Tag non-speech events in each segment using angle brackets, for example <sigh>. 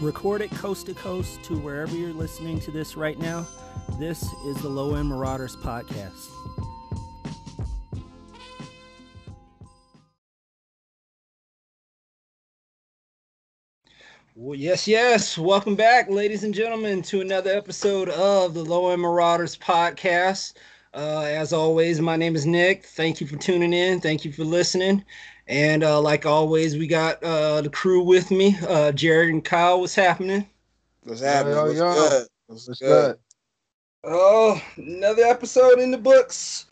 Recorded coast to coast to wherever you're listening to this right now. This is the Low End Marauders podcast. Well, yes, yes. Welcome back, ladies and gentlemen, to another episode of the Low End Marauders podcast. Uh, as always, my name is Nick. Thank you for tuning in. Thank you for listening. And uh, like always, we got uh, the crew with me. Uh, Jared and Kyle, what's happening? What's happening? Yo, yo, what's good? What's, what's good? good? Oh, another episode in the books.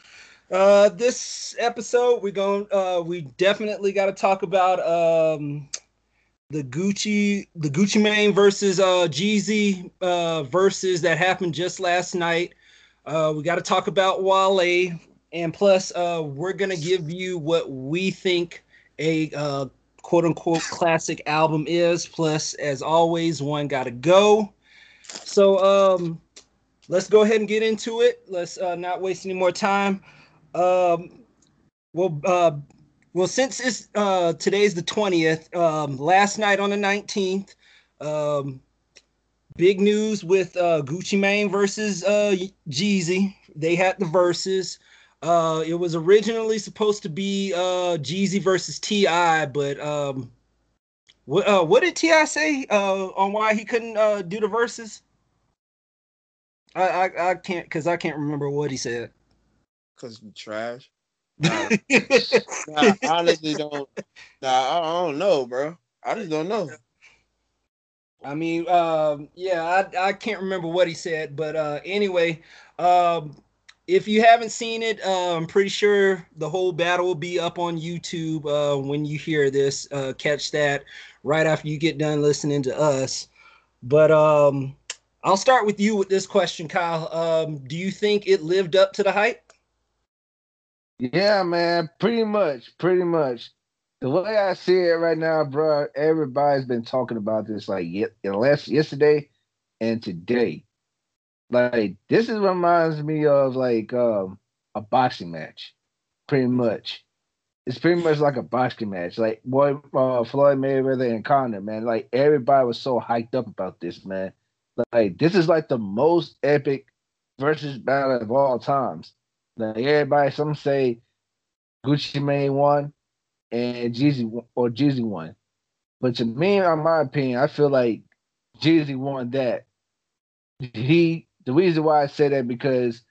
Uh, this episode, we're going. Uh, we definitely got to talk about um, the Gucci, the Gucci Mane versus uh, Jeezy uh, versus that happened just last night. Uh, we got to talk about Wale, and plus, uh, we're gonna give you what we think a uh, quote unquote classic album is. Plus, as always, one got to go. So um, let's go ahead and get into it. Let's uh, not waste any more time. Um, well, uh, well, since it's uh, today's the twentieth, um, last night on the nineteenth, um, big news with uh, Gucci Mane versus uh, Jeezy. They had the Verzuz. Uh, it was originally supposed to be uh, Jeezy versus T.I., but um, what uh, what did T.I. say uh, on why he couldn't uh, do the Verzuz? I I, I can't because I can't remember what he said. Cause you trash. <laughs> Nah, nah, I honestly don't. Nah, I don't know, bro. I just don't know. I mean, um, yeah, I, I can't remember what he said, but uh, anyway, um, if you haven't seen it, uh, I'm pretty sure the whole battle will be up on YouTube uh, when you hear this. Uh, catch that right after you get done listening to us. But um, I'll start with you with this question, Kyle. Um, do you think it lived up to the hype? Yeah, man, pretty much, pretty much. The way I see it right now, bro, everybody's been talking about this like last yesterday and today. Like this is reminds me of like um, a boxing match, pretty much. It's pretty much like a boxing match. Like boy, uh, Floyd Mayweather and Conor, man. Like everybody was so hyped up about this, man. Like this is like the most epic versus battle of all times. Like everybody, some say Gucci Mane won and Jeezy or Jeezy won. But to me, in my opinion, I feel like Jeezy won that. He the reason why I say that because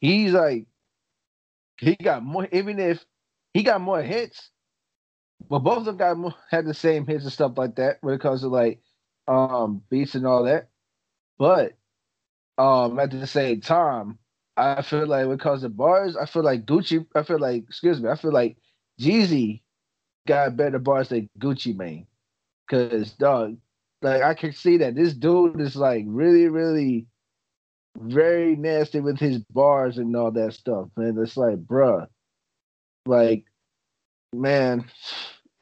he's like he got more even if he got more hits, but both of them got more, had the same hits and stuff like that when it comes to like um beats and all that. But um at the same time, I feel like when it comes to bars, I feel like Gucci, I feel like, excuse me, I feel like Jeezy got better bars than Gucci Mane. Cause dog, like I can see that this dude is like really, really very nasty with his bars and all that stuff. And it's like, bruh, like, man,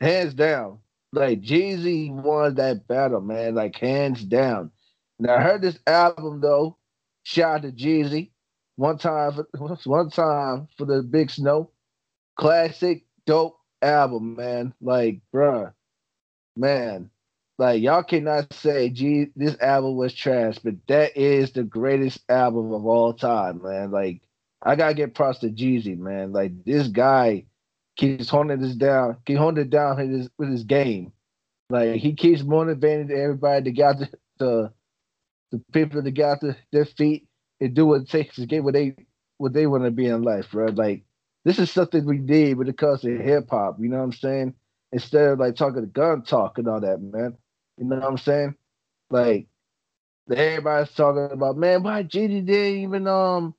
hands down. Like Jeezy won that battle, man. Like hands down. And I heard this album though. Shout out to Jeezy. One time, for, <laughs> one time for the Big Snow. Classic, dope album, man. Like, bruh, man, like y'all cannot say, "Gee, this album was trash," but that is the greatest album of all time, man. Like I gotta get props to Jeezy, man. Like this guy keeps holding this down, keep holding it down with his, with his game. Like he keeps motivating everybody to get the, the the people to get to their feet and do what it takes to get what they what they want to be in life, bro. Like this is something we need when it comes to hip hop. You know what I'm saying? Instead of like talking the gun talk and all that, man. You know what I'm saying? Like everybody's talking about, man, why JD didn't even um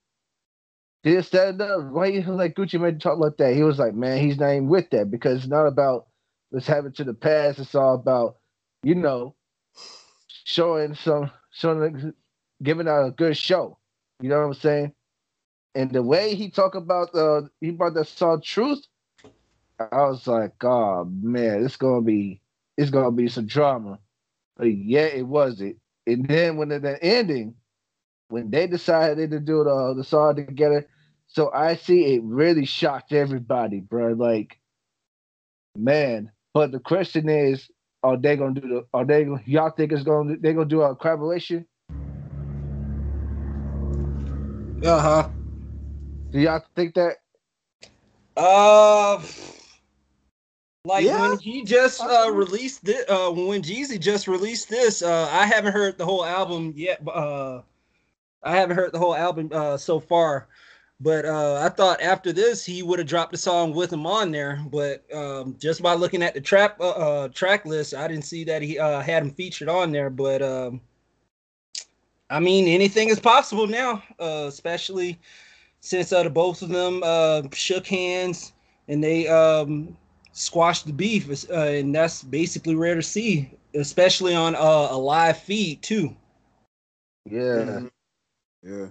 did stand up? Why he like Gucci Mane talk like that? He was like, man, he's not even with that because it's not about let's have it to the past. It's all about, you know, showing some showing giving out a good show. You know what I'm saying? And the way he talked about uh he brought that song Truth, I was like, oh man, it's gonna be it's gonna be some drama. But yeah, it was it. And then when the ending, when they decided to do the the song together, so I see it really shocked everybody, bro. Like, man. But the question is, are they gonna do the? Are they y'all think it's gonna they gonna do a collaboration? Uh huh. Do y'all think that? Uh, like Yeah. when he just uh released this, uh when Jeezy just released this, uh I haven't heard the whole album yet. Uh, I haven't heard the whole album uh so far, but uh I thought after this he would have dropped a song with him on there. But um just by looking at the trap uh, uh track list, I didn't see that he uh had him featured on there. But um, I mean anything is possible now, uh, especially since uh, the both of them uh, shook hands and they um, squashed the beef, uh, and that's basically rare to see, especially on uh, a live feed too. Yeah, Yeah.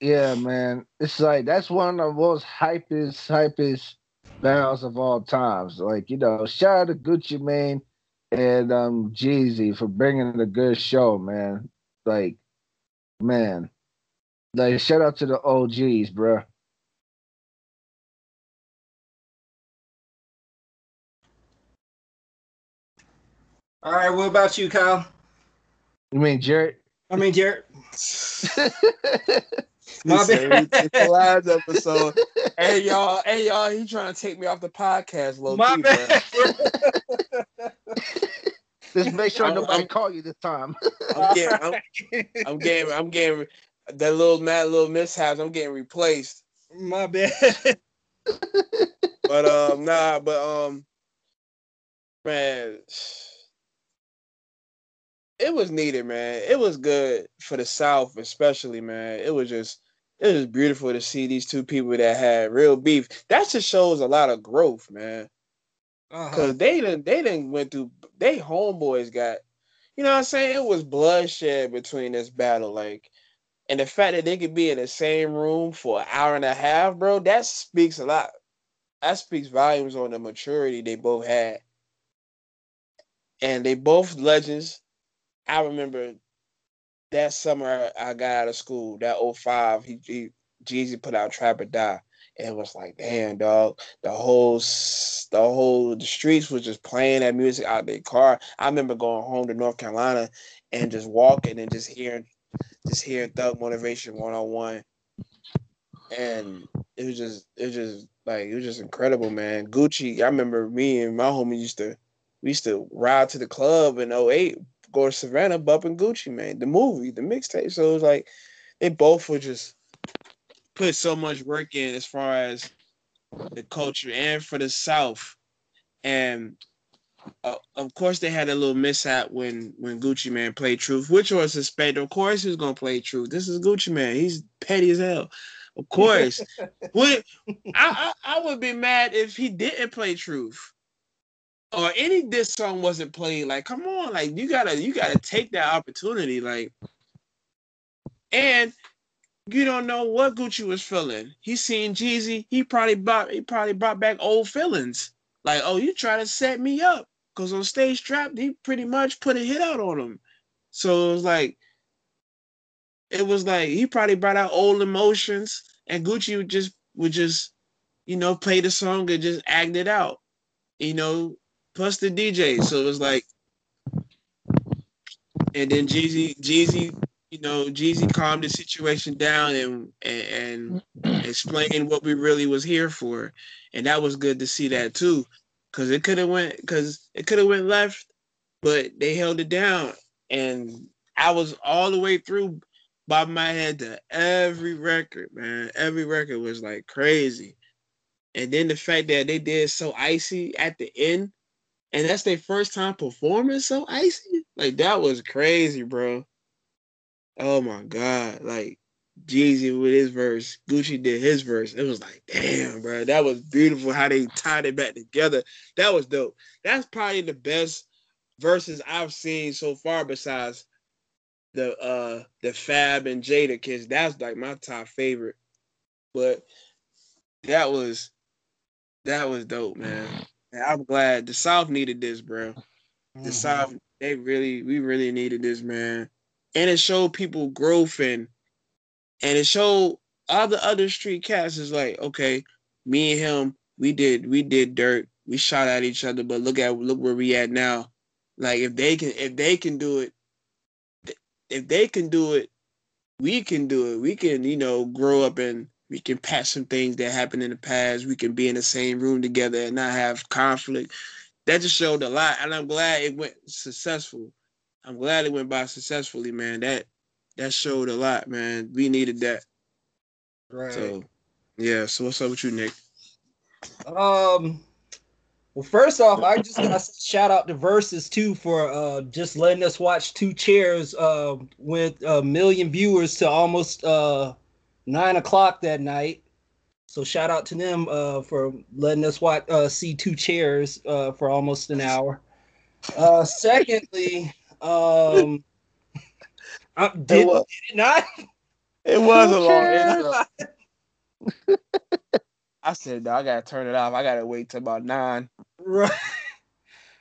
yeah, man. It's like that's one of the most hypest, hypest battles of all times. Like you know, shout out to Gucci Mane and um Jeezy for bringing a good show, man. Like, man, like shout out to the OGs, bruh. All right, what about you, Kyle? You mean Jared? I mean, Jared. <laughs> My bad. we did the last episode. <laughs> hey y'all, hey y'all, he trying to take me off the podcast, low My key, bro. bad. <laughs> Just make sure I'm- nobody I'm- call you this time. I'm getting, I'm, I'm getting, I'm getting that little mad little mishaps. I'm getting replaced. My bad. But um, nah, but um, man, it was needed, man. It was good for the South, especially, man. It was just, it was beautiful to see these two people that had real beef. That just shows a lot of growth, man. Uh-huh. Cause they didn't, they didn't went through. They homeboys got, you know, what I'm saying it was bloodshed between this battle, like, and the fact that they could be in the same room for an hour and a half, bro, that speaks a lot. That speaks volumes on the maturity they both had, and they both legends. I remember that summer I got out of school, that 05, he, he Jeezy put out Trap or Die. And it was like, damn, dog. The whole, the whole, the streets was just playing that music out their car. I remember going home to North Carolina and just walking and just hearing, just hearing Thug Motivation one on one. And it was just, it was just like, it was just incredible, man. Gucci, I remember me and my homie used to, we used to ride to the club in 08, go to Savannah, bumping Gucci, man. The movie, the mixtape. So it was like, they both were just put so much work in as far as the culture and for the South. And uh, of course, they had a little mishap when when Gucci Mane played Truth, which was suspected. Of course, he was gonna play Truth. This is Gucci Mane. He's petty as hell. Of course, <laughs> would I, I I would be mad if he didn't play Truth or any this song wasn't played. Like, come on, like you gotta you gotta take that opportunity. Like, and you don't know what Gucci was feeling. He seen Jeezy. He probably brought he probably brought back old feelings. Like, oh, you try to set me up. Cause on stage trap, he pretty much put a hit out on him. So it was like it was like he probably brought out old emotions and Gucci would just would just, you know, play the song and just act it out. You know, plus the DJ. So it was like and then Jeezy, Jeezy, you know, Jeezy calmed the situation down and and, explained what we really was here for, and that was good to see that too, because it could have went because it could have went left, but they held it down, and I was all the way through, bob my head to every record, man. Every record was like crazy, and then the fact that they did so icy at the end, and that's their first time performing so icy, like that was crazy, bro. Oh my god, like Jeezy with his verse, Gucci did his verse. It was like, damn, bro, that was beautiful how they tied it back together. That was dope. That's probably the best verses I've seen so far, besides the uh the Fab and Jadakiss. That's like my top favorite. But that was that was dope, man. And I'm glad the South needed this, bro. The Mhm. South, they really, we really needed this, man. And it showed people growth and and it showed all the other street cats is like, okay, me and him, we did we did dirt, we shot at each other, but look at look where we at now. Like if they can if they can do it, if they can do it, we can do it. We can, you know, grow up and we can patch some things that happened in the past. We can be in the same room together and not have conflict. That just showed a lot, and I'm glad it went successful. I'm glad it went by successfully, man. That that showed a lot, man. We needed that. Right. So, yeah. So what's up with you, Nick? Um. Well, first off, I just got to shout out to Verzuz too for uh just letting us watch two chairs uh with a million viewers to almost uh nine o'clock that night. So shout out to them uh for letting us watch uh see two chairs uh for almost an hour. Uh secondly, um <laughs> uh, did, was- did it not? It was a long. I said, no, I gotta turn it off. I gotta wait till about nine. right.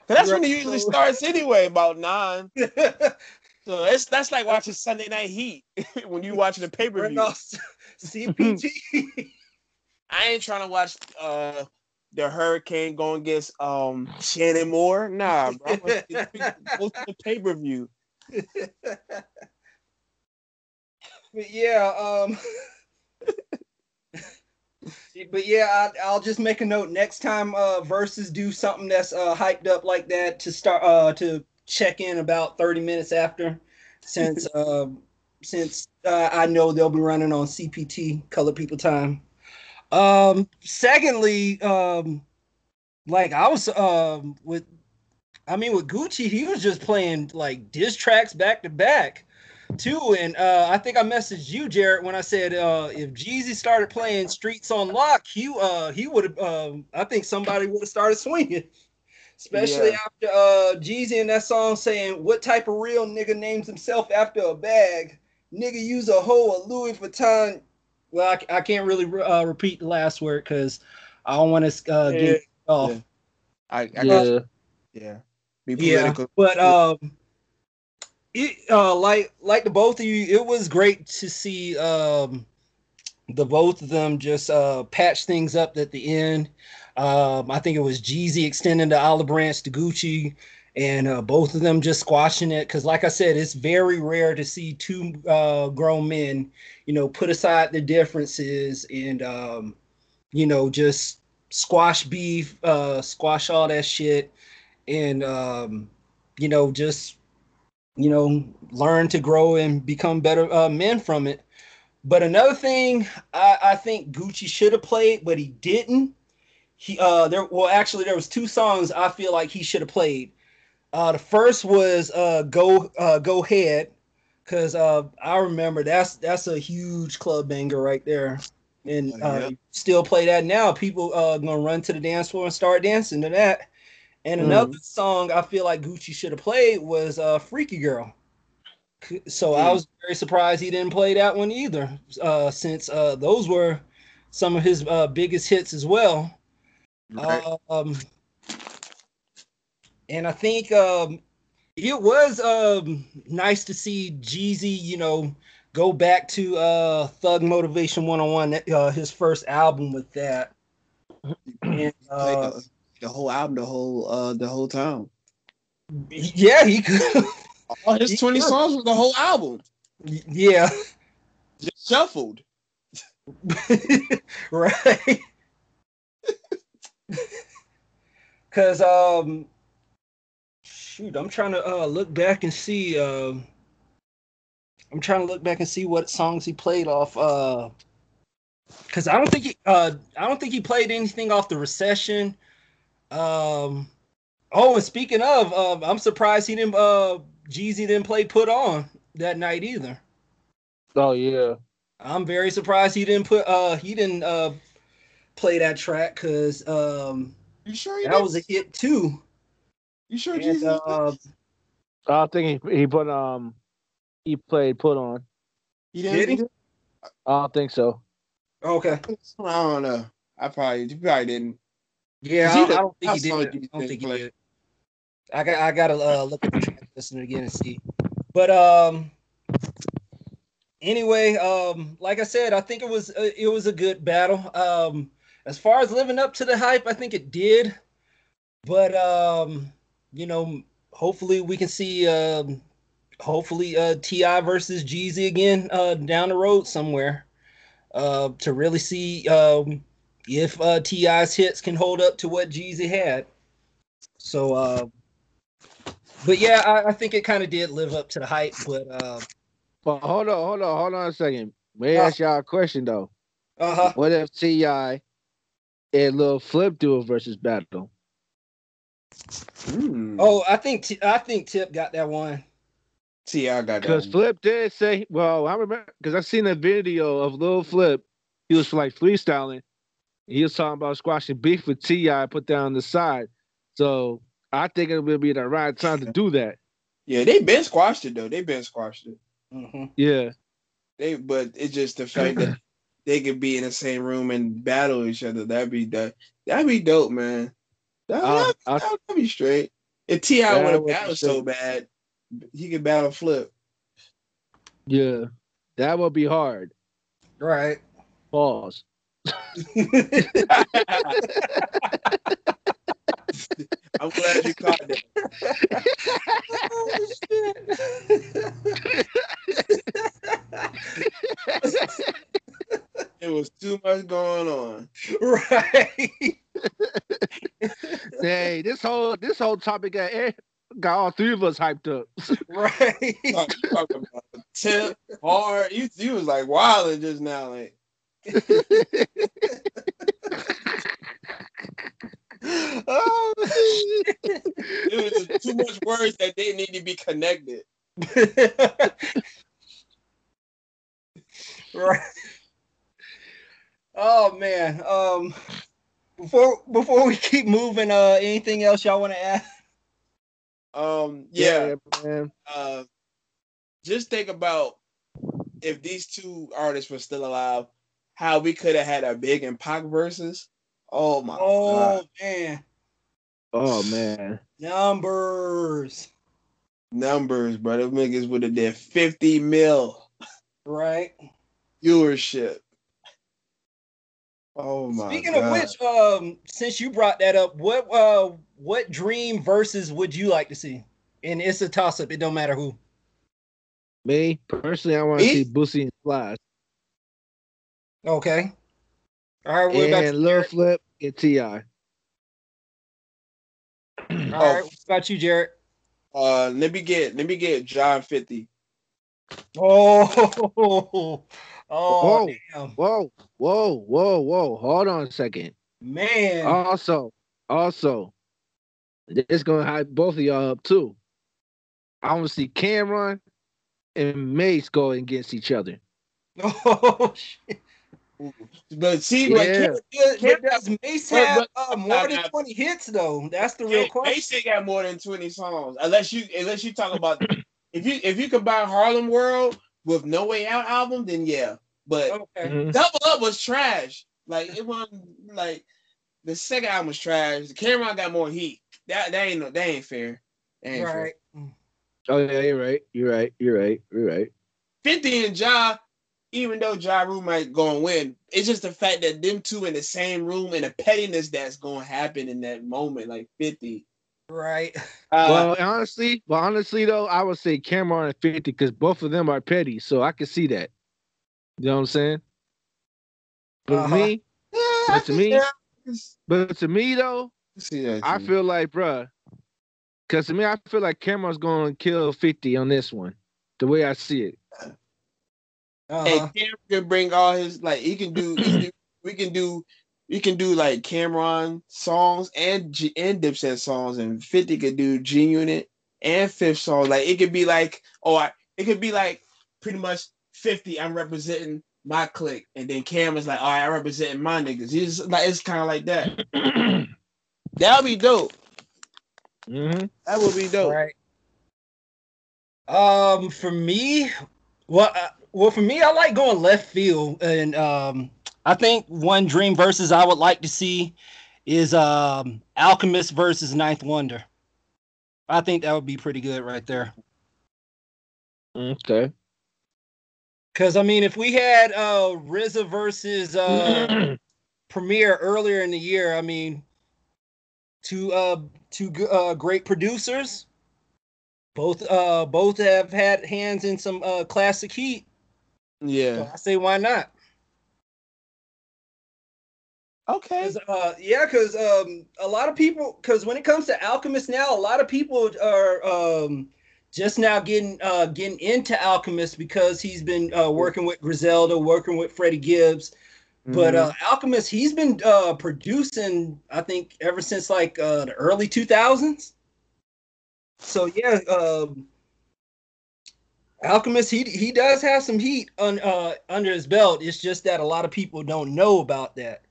'Cause that's when it usually starts anyway, about nine. <laughs> So it's that's like watching Sunday Night Heat <laughs> when you watching the pay per view. CPT. I ain't trying to watch uh the Hurricane going against um Shannon Moore. Nah, bro. I want to Go to the pay per view. <laughs> but yeah, um, <laughs> but yeah, I, I'll just make a note next time. Uh, Verzuz do something that's uh hyped up like that to start uh to check in about thirty minutes after, since <laughs> uh since uh, I know they'll be running on CPT Color People Time. Um, secondly, um, like I was um with, I mean with Gucci, he was just playing like diss tracks back to back too. And uh, I think I messaged you, Jared, when I said uh, if Jeezy started playing Streets on Lock, he uh, he would have. Um, I think somebody would have started swinging, especially Yeah. after uh, Jeezy in that song saying, "What type of real nigga names himself after a bag? Nigga use a hoe a Louis Vuitton." Well, I, I can't really uh, repeat the last word because I don't want to uh, Yeah. get off. Yeah. I, I Yeah. you. yeah. Be Yeah, but um, it uh like like the both of you, it was great to see um the both of them just uh patch things up at the end. Um, I think it was Jeezy extending the olive branch to Gucci, and uh, both of them just squashing it. Because, like I said, it's very rare to see two uh, grown men, you know, put aside the differences and, um, you know, just squash beef, uh, squash all that shit, and um, you know, just you know, learn to grow and become better uh, men from it. But another thing I, I think Gucci should have played, but he didn't. He uh there well actually there was two songs I feel like he should have played. Uh the first was uh Go uh Go Ahead cuz uh I remember that's that's a huge club banger right there. And Oh, uh yeah. still play that now. People uh gonna run to the dance floor and start dancing to that. And another song I feel like Gucci should have played was uh Freaky Girl. So I Hmm. was very surprised he didn't play that one either, uh, since uh, those were some of his uh, biggest hits as well. Right. Um, and I think um, it was um, nice to see Jeezy, you know, go back to uh, Thug Motivation 101, uh, his first album with that. <clears throat> And, uh, the, the whole album, the whole uh the whole time. yeah, he could. All his He 20 could. songs was the whole album. yeah. Just shuffled. <laughs> right. Cause um shoot, I'm trying to uh look back and see um I'm trying to look back and see what songs he played off uh cuz I don't think he uh I don't think he played anything off the recession. Um oh, and speaking of um I'm surprised he didn't uh Jeezy didn't play Put On that night either. Oh yeah. I'm very surprised he didn't put uh he didn't uh play that track because um You sure he that did? was a hit too. You sure And, Jesus? uh, I think he he put um he played put on. he did he? I don't think so. okay. I don't know. I probably he probably didn't. Yeah, Is I, he I don't think I he did. I don't think he play. did. I got I gotta uh, look at the track listen again and see. But um anyway, um like I said, I think it was uh, it was a good battle. Um as far as living up to the hype, I think it did. But um you know, hopefully we can see um, hopefully uh, Ti versus Jeezy again uh, down the road somewhere uh, to really see um, if uh, Ti's hits can hold up to what Jeezy had. So, uh, but yeah, I, I think it kind of did live up to the hype. But uh, But hold on, hold on, hold on a second. May I Uh. ask y'all a question though? uh huh. What if Ti and Lil Flip do a versus battle? Hmm. Oh, I think T- I think Tip got that one. see, I got that. Because. Flip did say, well, I remember because I seen a video of Lil Flip. He was like freestyling. He was talking about squashing beef with Ti, put that on the side. So I think it will be the right time to do that. <laughs> Yeah, they've been squashed it though. They've been squashed it. hmm Yeah, They, but it's just the fact that <clears throat> they could be in the same room and battle each other. That'd be that. That'd be dope, man. That, Uh, that, I- that'd be straight. If Ti would have would battled so bad, he could battle Flip. yeah, that would be hard. Right. Pause. <laughs> <laughs> I'm glad you caught that. <laughs> It much going on. <laughs> right. hey, this whole this whole topic got eh, got all three of us hyped up. <laughs> Right. <laughs> Talk, talk about tip hard. You, you was like wilding just now. Like oh, it was just too much words that they need to be connected. right. Oh man. Um before before we keep moving, uh anything else y'all want to add? Um, yeah. man. Uh, just think about if these two artists were still alive, how we could have had a big and Pac versus. Oh my Oh god, man. Oh man. Numbers. numbers, bro! Them niggas would have did fifty mil Right. viewership. Oh my Speaking god! of which, um, since you brought that up, what uh what dream versus would you like to see? And it's a toss up, it don't matter who. Me personally, I want to see Boosie and Slice Okay. All right, what about and you, Lil Jared? Flip and Ti. All right, what about you, Jared? uh, let me get let me get John fifty. Oh, <laughs> oh, Whoa. damn. Whoa, whoa, whoa, whoa! Hold on a second. man. Also, also, it's gonna hype both of y'all up too. I want to see Cam'ron and Mase go against each other. <laughs> Oh, shit. But see, Yeah. but Does, Cam- does Mase but- have but- uh, more than 20 hits, though? That's the real They, question. Mase still got more than twenty songs, unless you unless you talk about if you if you combine Harlem World with No Way Out album, then yeah. But Okay. Mhm. Double Up was trash. Like it wasn't like the second album was trash. The Cam'ron got more heat. That that ain't no that ain't fair. That ain't fair. Right. Oh yeah, you're right. You're right. You're right. You're right. 50 and Ja, even though Ja Rule might go and win, it's just the fact that them two in the same room and the pettiness that's gonna happen in that moment, like 50. Right. Uh, well, honestly, well, honestly though, I would say Cam'ron and Fifty because both of them are petty, so I can see that. You know what I'm saying? But Uh-huh. me, yeah, but to me- yeah, but to me though, see I feel like, bruh, because to me, I feel like Cam'ron's going to kill 50 on this one, the way I see it. Uh-huh. Hey, Cam can bring all his like he can do. he can do- we can do. We can do like Cam'ron songs and G, and Dipset songs, and Fifty could do G Unit and Fifth songs. Like it could be like, oh, I, it could be like pretty much Fifty. I'm representing my clique, and then Cam is like, all right, I'm representing my niggas. He's like, it's kind of like that. <clears throat> That would be dope. hmm That would be dope. Right. Um, for me, well, uh, well, for me, I like going left field, and um, I think one dream versus I would like to see is um Alchemist versus 9th Wonder. I think that would be pretty good right there. Okay. Cause I mean, if we had uh RZA versus uh <clears throat> Premier earlier in the year, I mean, two uh two uh great producers. both uh both have had hands in some uh classic heat. Yeah. So I say why not? Okay. uh, yeah, because um, a lot of people, because when it comes to Alchemist now, a lot of people are um, just now getting uh, getting into Alchemist because he's been uh, working with Griselda, working with Freddie Gibbs. But Mhm. uh, Alchemist, he's been uh, producing, I think, ever since like uh, the early 2000s. So yeah, um, Alchemist, he he does have some heat on uh, under his belt. It's just that a lot of people don't know about that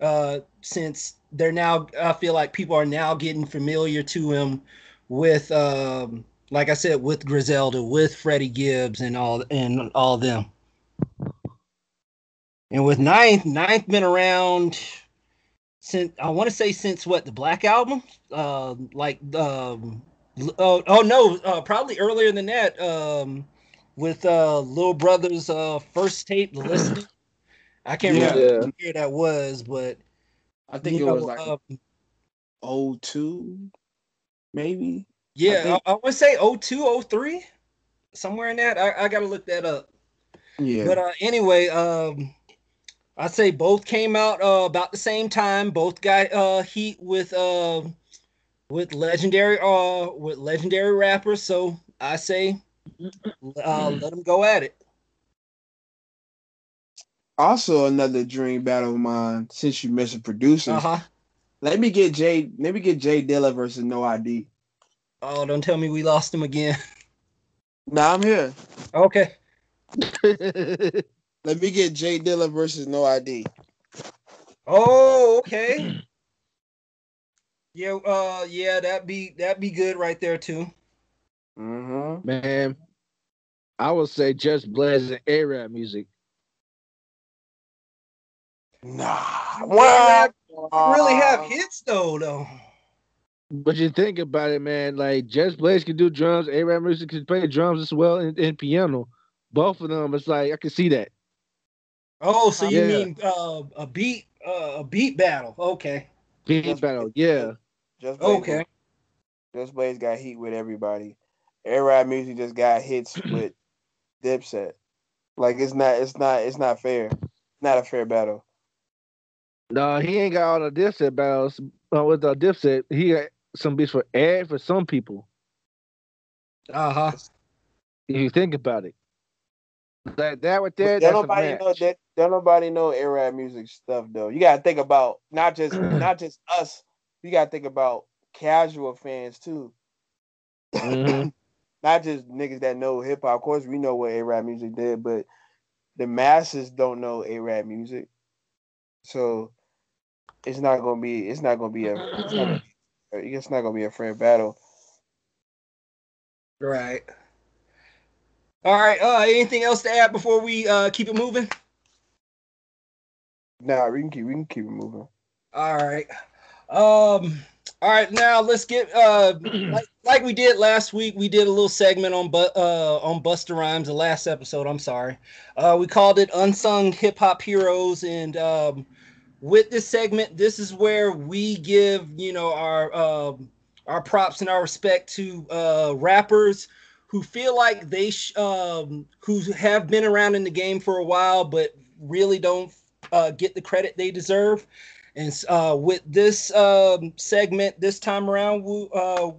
uh, since they're now. I feel like people are now getting familiar to him with, um, like I said, with Griselda, with Freddie Gibbs, and all and all them. And with Ninth, Ninth been around since I want to say since what the Black Album, uh, like um, oh, oh no, uh, probably earlier than that, um, with uh, Little Brother's uh, first tape, The Listening. I can't Yeah. remember what year that was, but I think it know, was like uh, 02, maybe. yeah, I, think- I, want to say 02, 03, somewhere in that. I, I got to look that up. Yeah. But uh, anyway, um, I say both came out uh, about the same time. Both got uh, heat with uh, with legendary uh, with legendary rappers. So I say uh, let them go at it. Also another dream battle of mine, since you mentioned producers. Uh huh. Let me get Jay let me get Jay Dilla versus No ID. Oh, don't tell me we lost him again. <laughs> Nah, I'm here. okay. <laughs> Let me get Jay Dilla versus No ID. Oh, okay. Yeah. Uh. Yeah. That be that be good right there too. Mm-hmm. Man, I would say just Blaze and AraabMUZIK. Nah. You really have- Wow. Really have hits though, though. But you think about it, man, like Just Blaze can do drums, AraabMUZIK can play drums as well and, and piano. Both of them, it's like I can see that. Oh, so you Yeah. mean uh, a beat uh, a beat battle? Okay. Beat Just battle, yeah. Just Blaze, Okay. Just Blaze got heat with everybody. AraabMUZIK just got hits <clears throat> with Dipset. Like it's not it's not it's not fair. Not a fair battle. No, he ain't got all the Dipset battles uh, with the Dipset. He got some beats for ad for some people. Uh huh. If you think about it, that that right there, Don't that's a nobody match. know that don't nobody know AraabMUZIK stuff though. You gotta think about not just <clears throat> not just us. You gotta think about casual fans too. Mhm. <clears throat> Not just niggas that know hip hop. Of course, we know what AraabMUZIK did, but the masses don't know AraabMUZIK. So it's not gonna be it's not gonna be a it's not gonna be, it's not gonna be a fair battle. Right. All right. Uh, anything else to add before we uh keep it moving? Nah, we can keep we can keep it moving. All right. Um. All right. Now let's get uh <clears throat> like, like we did last week. We did a little segment on but uh on Busta Rhymes. The last episode. I'm sorry. Uh, we called it unsung hip hop heroes, and um, with this segment, this is where we give you know our um our props and our respect to uh rappers who feel like they sh- um who have been around in the game for a while, but really don't uh, get the credit they deserve. And uh, with this um, segment this time around, we, uh,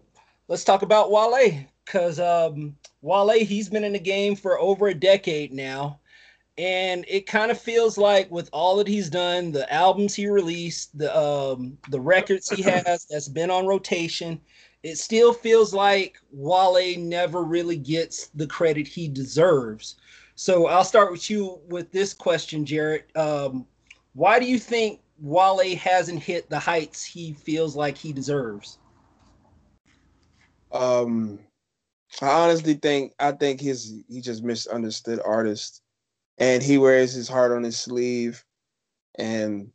let's talk about Wale because um, Wale he's been in the game for over a decade now, and it kind of feels like with all that he's done, the albums he released, the um, the records he <laughs> has that's been on rotation, it still feels like Wale never really gets the credit he deserves. So I'll start with you with this question, Jared. Um, why do you think Wale hasn't hit the heights he feels like he deserves? Um, I honestly think I think his he just misunderstood artist, and he wears his heart on his sleeve, and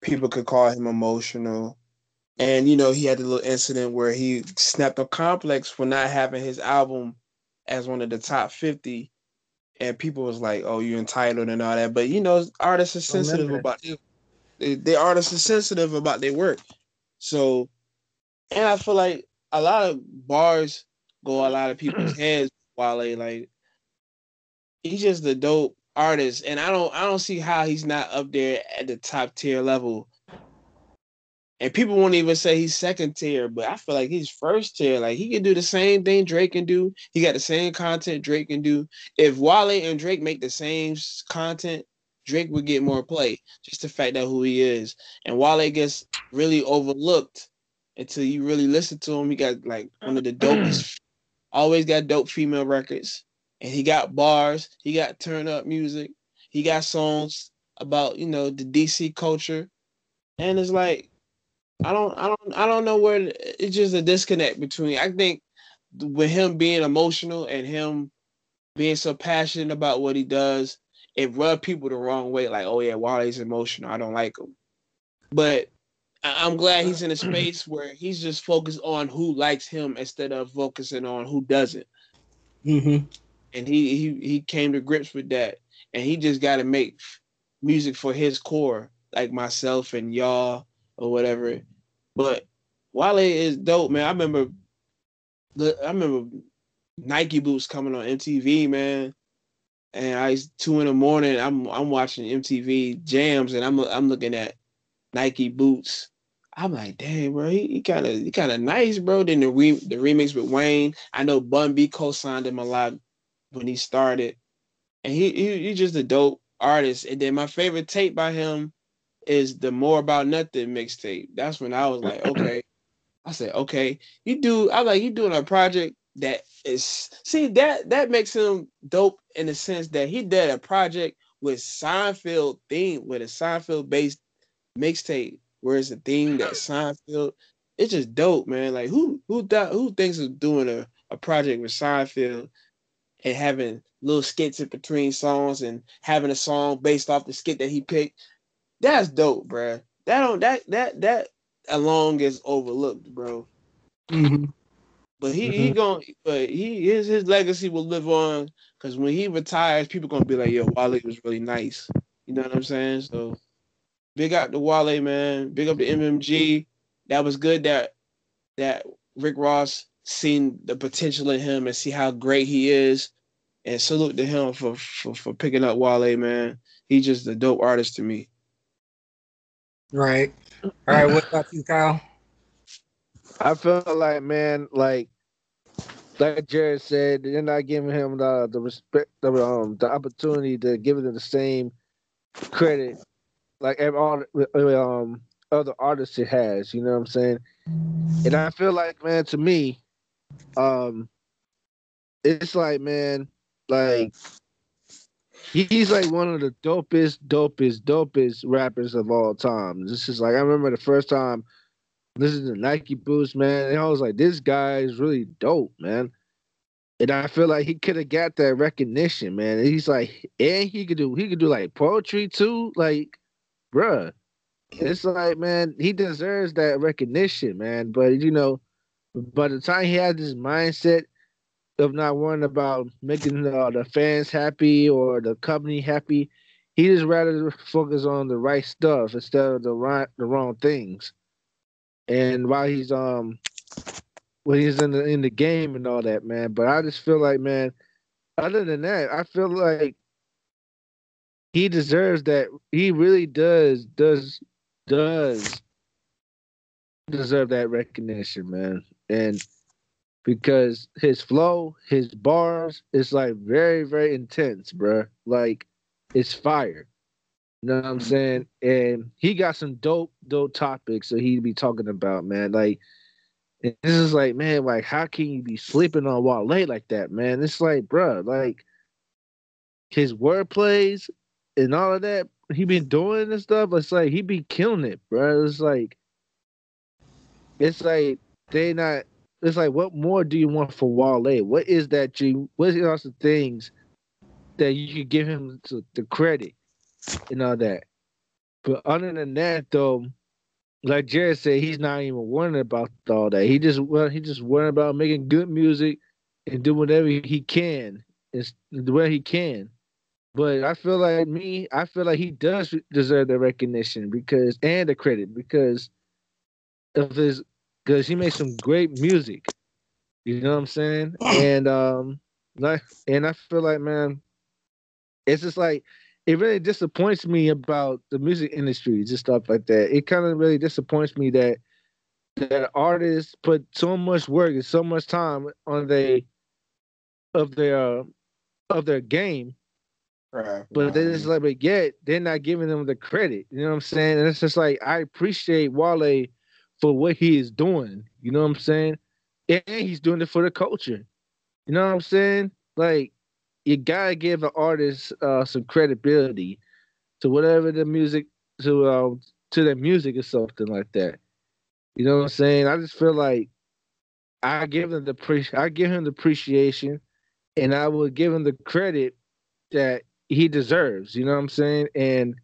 people could call him emotional, and you know he had the little incident where he snapped a complex for not having his album as one of the top fifty, and people was like, "Oh, you're entitled" and all that, but you know artists are sensitive about they, they artists are sensitive about their work, so, and I feel like a lot of bars go a lot of people's <clears throat> heads. while they like he's just a dope artist, and I don't I don't see how he's not up there at the top tier level. And people won't even say he's second tier, but I feel like he's first tier. Like he can do the same thing Drake can do. He got the same content Drake can do. If Wale and Drake make the same content, Drake would get more play. Just the fact that who he is. And Wale gets really overlooked until you really listen to him. He got like one of the dopest, <clears throat> always got dope female records and he got bars, he got turn up music, he got songs about you know the DC culture, and it's like I don't I don't I don't know where it's just a disconnect between. I think with him being emotional and him being so passionate about what he does, it rubbed people the wrong way. Like, oh yeah, Wale's emotional. I don't like him. But I'm glad he's in a <clears throat> space where he's just focused on who likes him instead of focusing on who doesn't. Mm-hmm and he he he came to grips with that, and he just got to make music for his core, like myself and y'all or whatever. But Wale is dope, man. I remember, the I remember Nike boots coming on MTV, man. And I two in the morning, I'm I'm watching MTV jams, and I'm I'm looking at Nike boots. I'm like, damn, bro, he kind of he kind of nice, bro. Then the re, the remix with Wayne, I know Bun B co-signed him a lot when he started, and he, he he's just a dope artist. And then my favorite tape by him is the More About Nothing mixtape. That's when I was like, <clears throat> okay. I said, okay, you do. I like you doing a project that is see that that makes him dope in the sense that he did a project with Seinfeld theme with a Seinfeld based mixtape, where it's a theme that <clears throat> Seinfeld. It's just dope, man. Like who who thought who thinks of doing a, a project with Seinfeld and having little skits in between songs and having a song based off the skit that he picked. That's dope, bro. That don't that that that along is overlooked, bro. Mm-hmm. But he mm-hmm. he going but he his his legacy will live on because when he retires, people gonna be like, yo, Wale was really nice. You know what I'm saying? So big up the Wale, man. Big up the MMG. That was good that that Rick Ross seen the potential in him and see how great he is and salute to him for, for, for picking up Wale, man. He's just a dope artist to me. Right. All right. What about you, Kyle? I feel like, man, like like Jared said, they're not giving him the the respect, the um, the opportunity to give him the same credit like all um other artists it has. You know what I'm saying? And I feel like, man, to me, um, it's like, man, like he's like one of the dopest, dopest, dopest rappers of all time. This is like I remember the first time listening to Nike Boots, man, and I was like, this guy is really dope, man. And I feel like he could have got that recognition, man. And he's like, and he could do he could do like poetry too. Like, bruh. It's like, man, he deserves that recognition, man. But you know, by the time he had this mindset of not worrying about making uh, the fans happy or the company happy. He just rather focus on the right stuff instead of the right the wrong things. And while he's um when he's in the in the game and all that, man. But I just feel like, man, other than that, I feel like he deserves that. He really does does does deserve that recognition, man. And because his flow, his bars, is like very, very intense, bro. Like it's fire. You know what I'm mm-hmm. saying? And he got some dope, dope topics that he'd be talking about, man. Like this is like, man, like how can you be sleeping on Wale like that, man? It's like, bro, like his word plays and all of that he been doing and stuff. It's like he be killing it, bro. It's like it's like they not it's like, what more do you want for Wale? What is that you? What are the things that you could give him to, the credit and all that? But other than that, though, like Jared said, he's not even worrying about all that. He just well, he just worrying about making good music and do whatever he can, the way he can. But I feel like me, I feel like he does deserve the recognition because and the credit because of his because he made some great music. You know what I'm saying? <clears throat> and um, like, and I feel like, man, it's just like it really disappoints me about the music industry, just stuff like that. It kind of really disappoints me that that artists put so much work and so much time on they of their uh, of their game, Right. but they just like, but yet they're not giving them the credit. You know what I'm saying? And it's just like I appreciate Wale for what he is doing. You know what I'm saying? And he's doing it for the culture. You know what I'm saying? Like you gotta give an artist uh, some credibility to whatever the music to uh, to their music or something like that. You know what I'm saying? I just feel like I give him the pre- I give him the appreciation, and I will give him the credit that he deserves. You know what I'm saying? And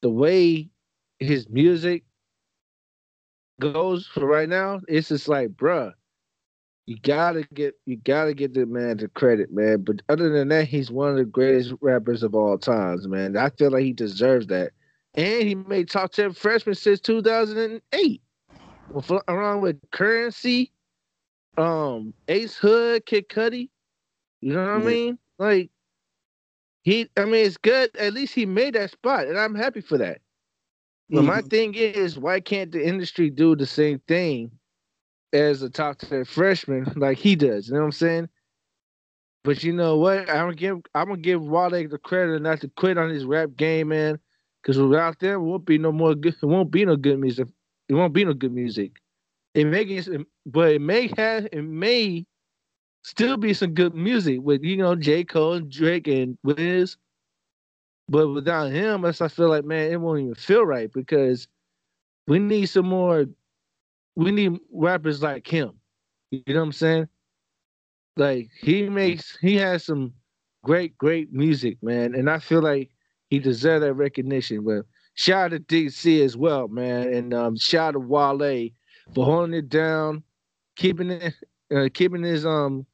the way his music goes for right now, it's just like, bruh, you gotta get you gotta get the man the credit, man. But other than that, he's one of the greatest rappers of all times, man. I feel like he deserves that. And he made top 10 freshman since 2008. With, along with Curren$y, um, Ace Hood, Kid Cudi. You know what I mean? Like he I mean it's good. At least he made that spot, and I'm happy for that. But my mm-hmm. thing is, why can't the industry do the same thing as a top 10 freshman like he does? You know what I'm saying? But you know what? I'm gonna give I'm gonna give Wale the credit not to quit on his rap game, man. Because without them, won't be no more good. It won't be no good music. It won't be no good music. It may get, but it may have. It may still be some good music with you know J Cole and Drake and Wiz. But without him, I feel like man, it won't even feel right because we need some more. We need rappers like him. You know what I'm saying? Like he makes, he has some great, great music, man, and I feel like he deserves that recognition. But shout out to DC as well, man, and um, shout out to Wale for holding it down, keeping it, uh, keeping his um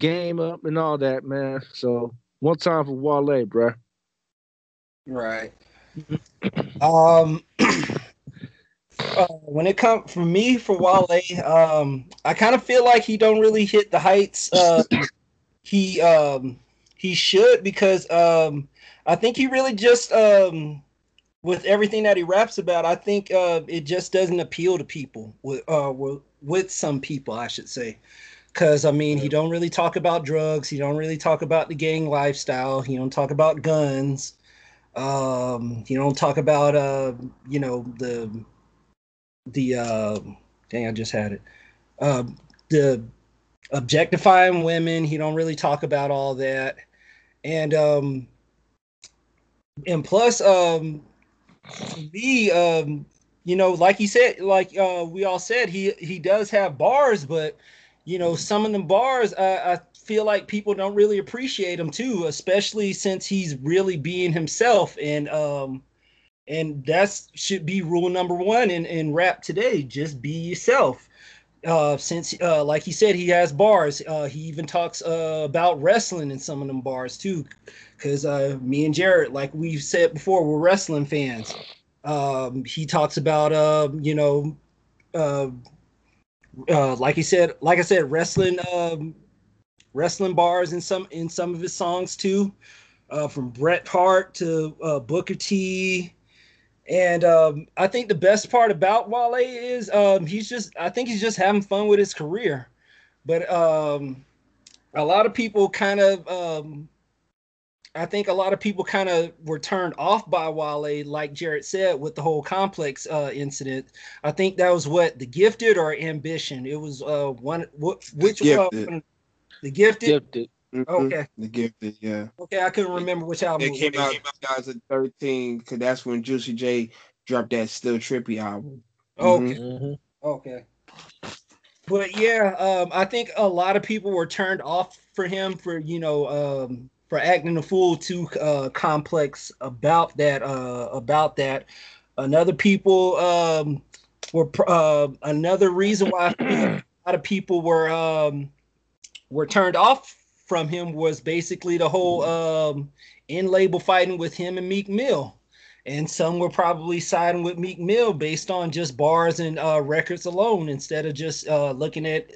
game up and all that, man. So one time for Wale, bruh. Right. <clears throat> um, <clears throat> uh, when it comes for me for Wale, um, I kind of feel like he don't really hit the heights uh, <clears throat> he um he should because um I think he really just um with everything that he raps about, I think uh it just doesn't appeal to people with uh with, with some people, I should say. Cause I mean, he don't really talk about drugs. He don't really talk about the gang lifestyle. He don't talk about guns. Um, he don't talk about uh, you know, the the uh, dang, I just had it. Uh, the objectifying women. He don't really talk about all that, and um, and plus, um, me, um, you know, like he said, like uh, we all said, he he does have bars, but you know, some of the bars, I, I feel like people don't really appreciate him too, especially since he's really being himself, and um, and that's should be rule number one in in rap today. Just be yourself. Uh, since uh, like he said, he has bars. Uh, he even talks uh, about wrestling in some of them bars too, because uh, me and Jared, like we've said before, we're wrestling fans. Um, he talks about uh, you know, uh, uh, like he said, like I said, wrestling, um, wrestling bars in some in some of his songs too, uh, from Bret Hart to uh, Booker T. And um, I think the best part about Wale is um, he's just I think he's just having fun with his career. But um, a lot of people kind of um, I think a lot of people kind of were turned off by Wale, like Jared said, with the whole complex uh, incident. I think that was what the gifted or ambition. It was uh, one which uh, Gifted. The gifted. Gifted. Mhm. Okay, The gifted, yeah. okay, I couldn't remember which album. It came out in 2013 because that's when Juicy J dropped that Stay Trippy album. Okay. Mhm. Okay. But yeah, um, I think a lot of people were turned off for him for you know um, for acting a fool too uh, complex about that uh, about that. Another people um, were pr- uh, another reason why I feel like a lot of people were um, were turned off from him was basically the whole um, in label fighting with him and Meek Mill and some were probably siding with Meek Mill based on just bars and uh, records alone instead of just uh, looking at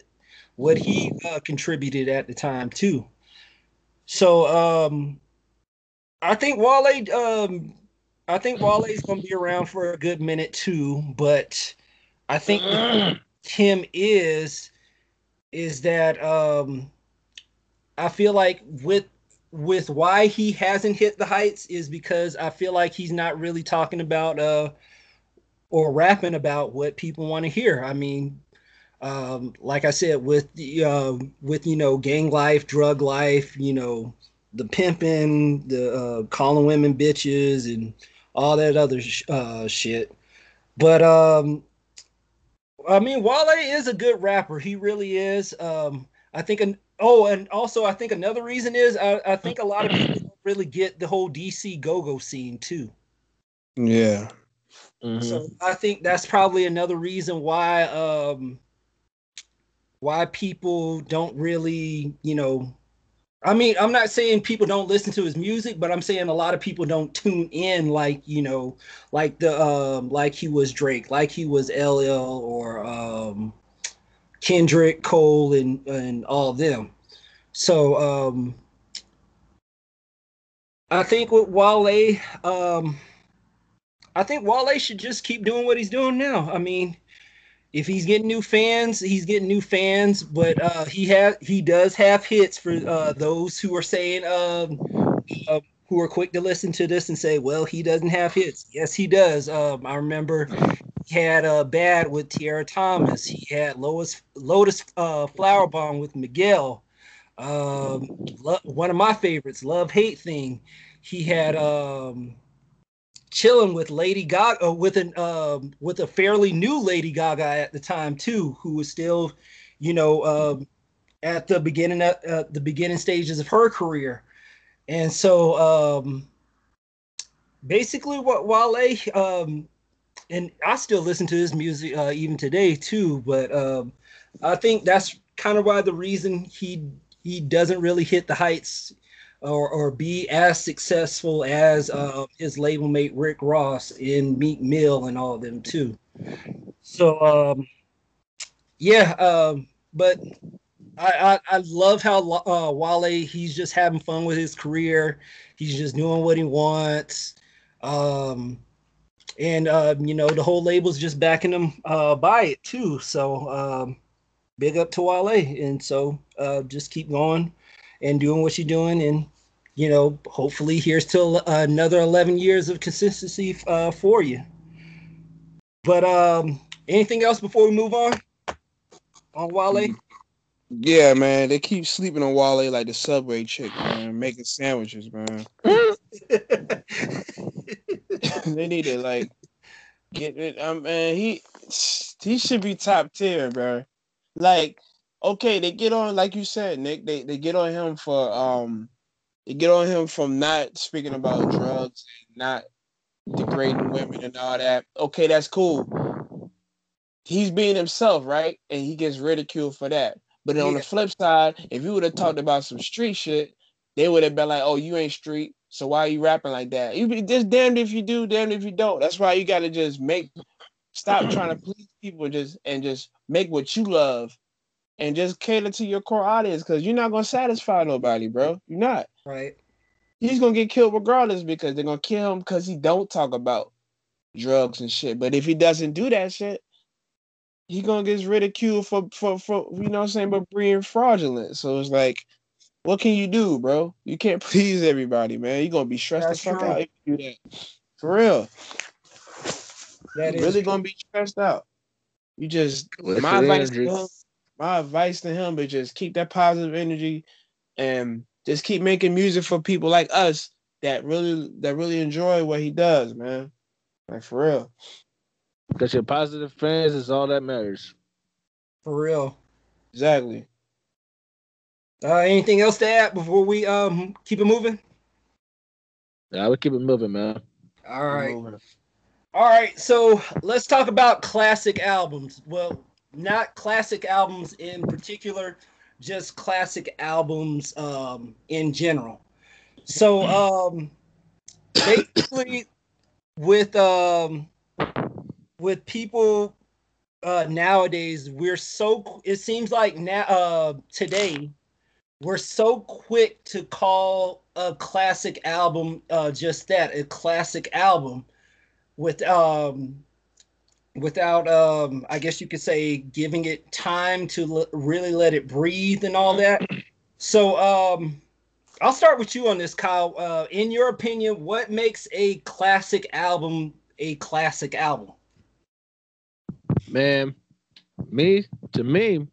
what he uh, contributed at the time too. So um, I think Wale, um, I think Wale is going to be around for a good minute too. But I think <clears throat> Kim is is that um, I feel like with with why he hasn't hit the heights is because I feel like he's not really talking about uh or rapping about what people want to hear. I mean, um, like I said, with the uh, with you know gang life, drug life, you know, the pimping, the uh, calling women bitches, and all that other sh- uh, shit. But um, I mean, Wale is a good rapper. He really is. Um, I think. An, oh, and also I think another reason is I, I think a lot of people don't really get the whole DC go-go scene too. Yeah. Mhm. So I think that's probably another reason why um why people don't really, you know, I mean, I'm not saying people don't listen to his music, but I'm saying a lot of people don't tune in like, you know, like the um like he was Drake, like he was LL or um Kendrick, Cole and and all them. So um I think with Wale, um I think Wale should just keep doing what he's doing now. I mean, if he's getting new fans, he's getting new fans, but uh, he has he does have hits for uh, those who are saying um, uh, who are quick to listen to this and say, well, he doesn't have hits. Yes, he does. Um, I remember he had a uh, bad with Tiara Thomas. He had Lotus Lotus uh, Flower Bomb with Miguel. Um, lo- one of my favorites, Love Hate Thing. He had um, chilling with Lady Gaga uh, with an um, with a fairly new Lady Gaga at the time too, who was still, you know, um, at the beginning at uh, the beginning stages of her career, and so um, basically what Wale um, and I still listen to his music uh, even today too, but um, I think that's kind of why the reason he he doesn't really hit the heights or, or be as successful as uh, his label mate Rick Ross in Meek Mill and all of them too. So um, yeah, um, but I, I, I love how uh, Wale he's just having fun with his career. He's just doing what he wants. Um, and uh, you know the whole label's just backing him uh, by it too. So um, big up to Wale, and so uh, just keep going and doing what you're doing, and you know hopefully here's till another 11 years of consistency uh, for you. But um, anything else before we move on on Wale? Yeah, man. They keep sleeping on Wale like the subway chick, man, making sandwiches, man. <laughs> <laughs> they need to like get it. Um, man, he he should be top tier, bro. Like, okay, they get on like you said, Nick. They they get on him for um, they get on him from not speaking about drugs, and not degrading women and all that. Okay, that's cool. He's being himself, right? And he gets ridiculed for that. But then on the flip side, if you would have talked about some street shit, they would have been like, "Oh, you ain't street, so why are you rapping like that?" You be just damned if you do, damned if you don't. That's why you got to just make stop trying to please people, just and just make what you love, and just cater to your core audience because you're not gonna satisfy nobody, bro. You're not. right. He's gonna get killed regardless because they're gonna kill him because he don't talk about drugs and shit. But if he doesn't do that shit, he gonna get ridiculed for for for you know what I'm saying, but being fraudulent. So it's like, what can you do, bro? You can't <laughs> please everybody, man. You're gonna be stressed That's the fuck true. out if you do that. For real. That You're is really gonna be stressed out. You just With my the advice to energy. him, my advice to him is just keep that positive energy and just keep making music for people like us that really that really enjoy what he does, man. Like for real. Because your positive fans is all that matters. for real. Exactly. Uh, anything else to add before we um keep it moving? I would keep it moving, man. All right. All right, so let's talk about classic albums. Well, not classic albums in particular, just classic albums um, in general. So, um, basically, with um, with people uh, nowadays we're so it seems like now uh, today we're so quick to call a classic album uh, just that a classic album with um without um i guess you could say giving it time to l- really let it breathe and all that. So um i'll start with you on this kyle. Uh in your opinion what makes a classic album a classic album? Man, me to me,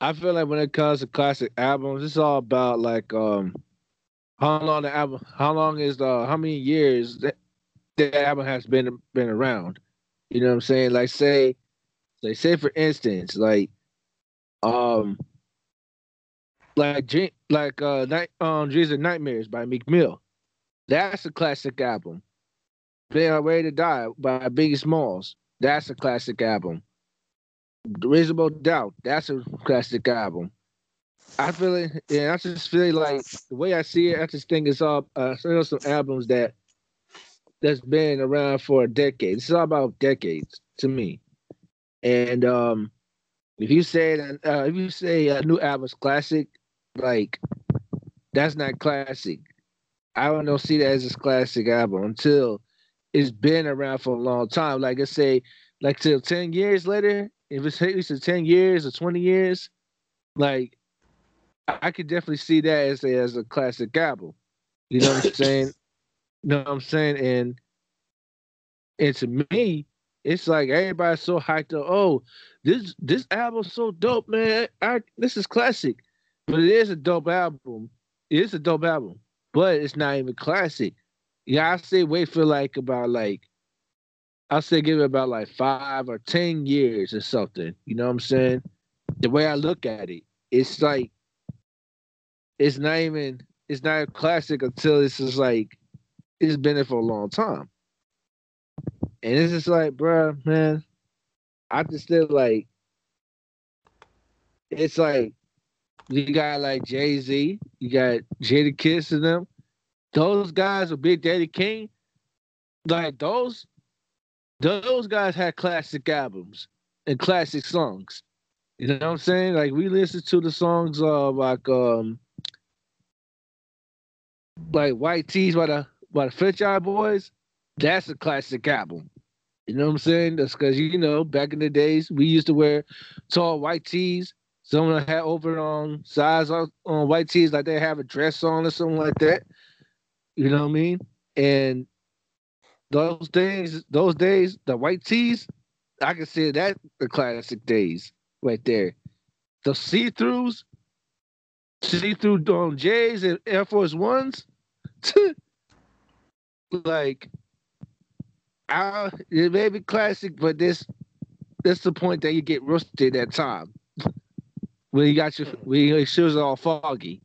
I feel like when it comes to classic albums, it's all about like um how long the album how long is the how many years that the album has been been around. You know what I'm saying? Like say like say for instance, like um like like uh night um Dreams and Nightmares by Meek Mill. That's a classic album. They Are Ready to Die by Biggie Smalls. That's a classic album. Reasonable Doubt. That's a classic album. I feel it, yeah. I just feel like the way I see it, I just think it's all uh, some albums that that's been around for a decade. It's all about decades to me. And um, if you say uh, if you say a new album's classic, like that's not classic. I don't see that as a classic album until it's been around for a long time. Like I say, like till ten years later, if it's at least 10 years or 20 years, like I could definitely see that as a as a classic album. You know what I'm <laughs> saying? You know what I'm saying? And and to me, it's like everybody's so hyped up. Oh, this this album's so dope, man. I this is classic. But it is a dope album. It is a dope album, but it's not even classic. Yeah, I say wait for like about like I'll say give it about like five or ten years or something. You know what I'm saying? The way I look at it, it's like it's not even it's not a classic until it's just like it's been there for a long time. And it's just like, bro, man, I just feel like it's like you got like Jay Z, you got Jadakiss and them. Those guys are Big Daddy Kane, Like those, those guys had classic albums and classic songs. You know what I'm saying? Like we listen to the songs of like um like White Tees by the by the Franchize Boyz. That's a classic album. You know what I'm saying? That's because you know back in the days we used to wear tall white tees. Someone had over on size on, on white tees like they have a dress on or something like that. You know what I mean? And those days, those days, the white tees, I can say that the classic days right there. The see-throughs, see-through on J's and Air Force Ones, <laughs> like, I, it may be classic, but this, that's the point that you get roasted at time <laughs> when you got your when your shoes are all foggy.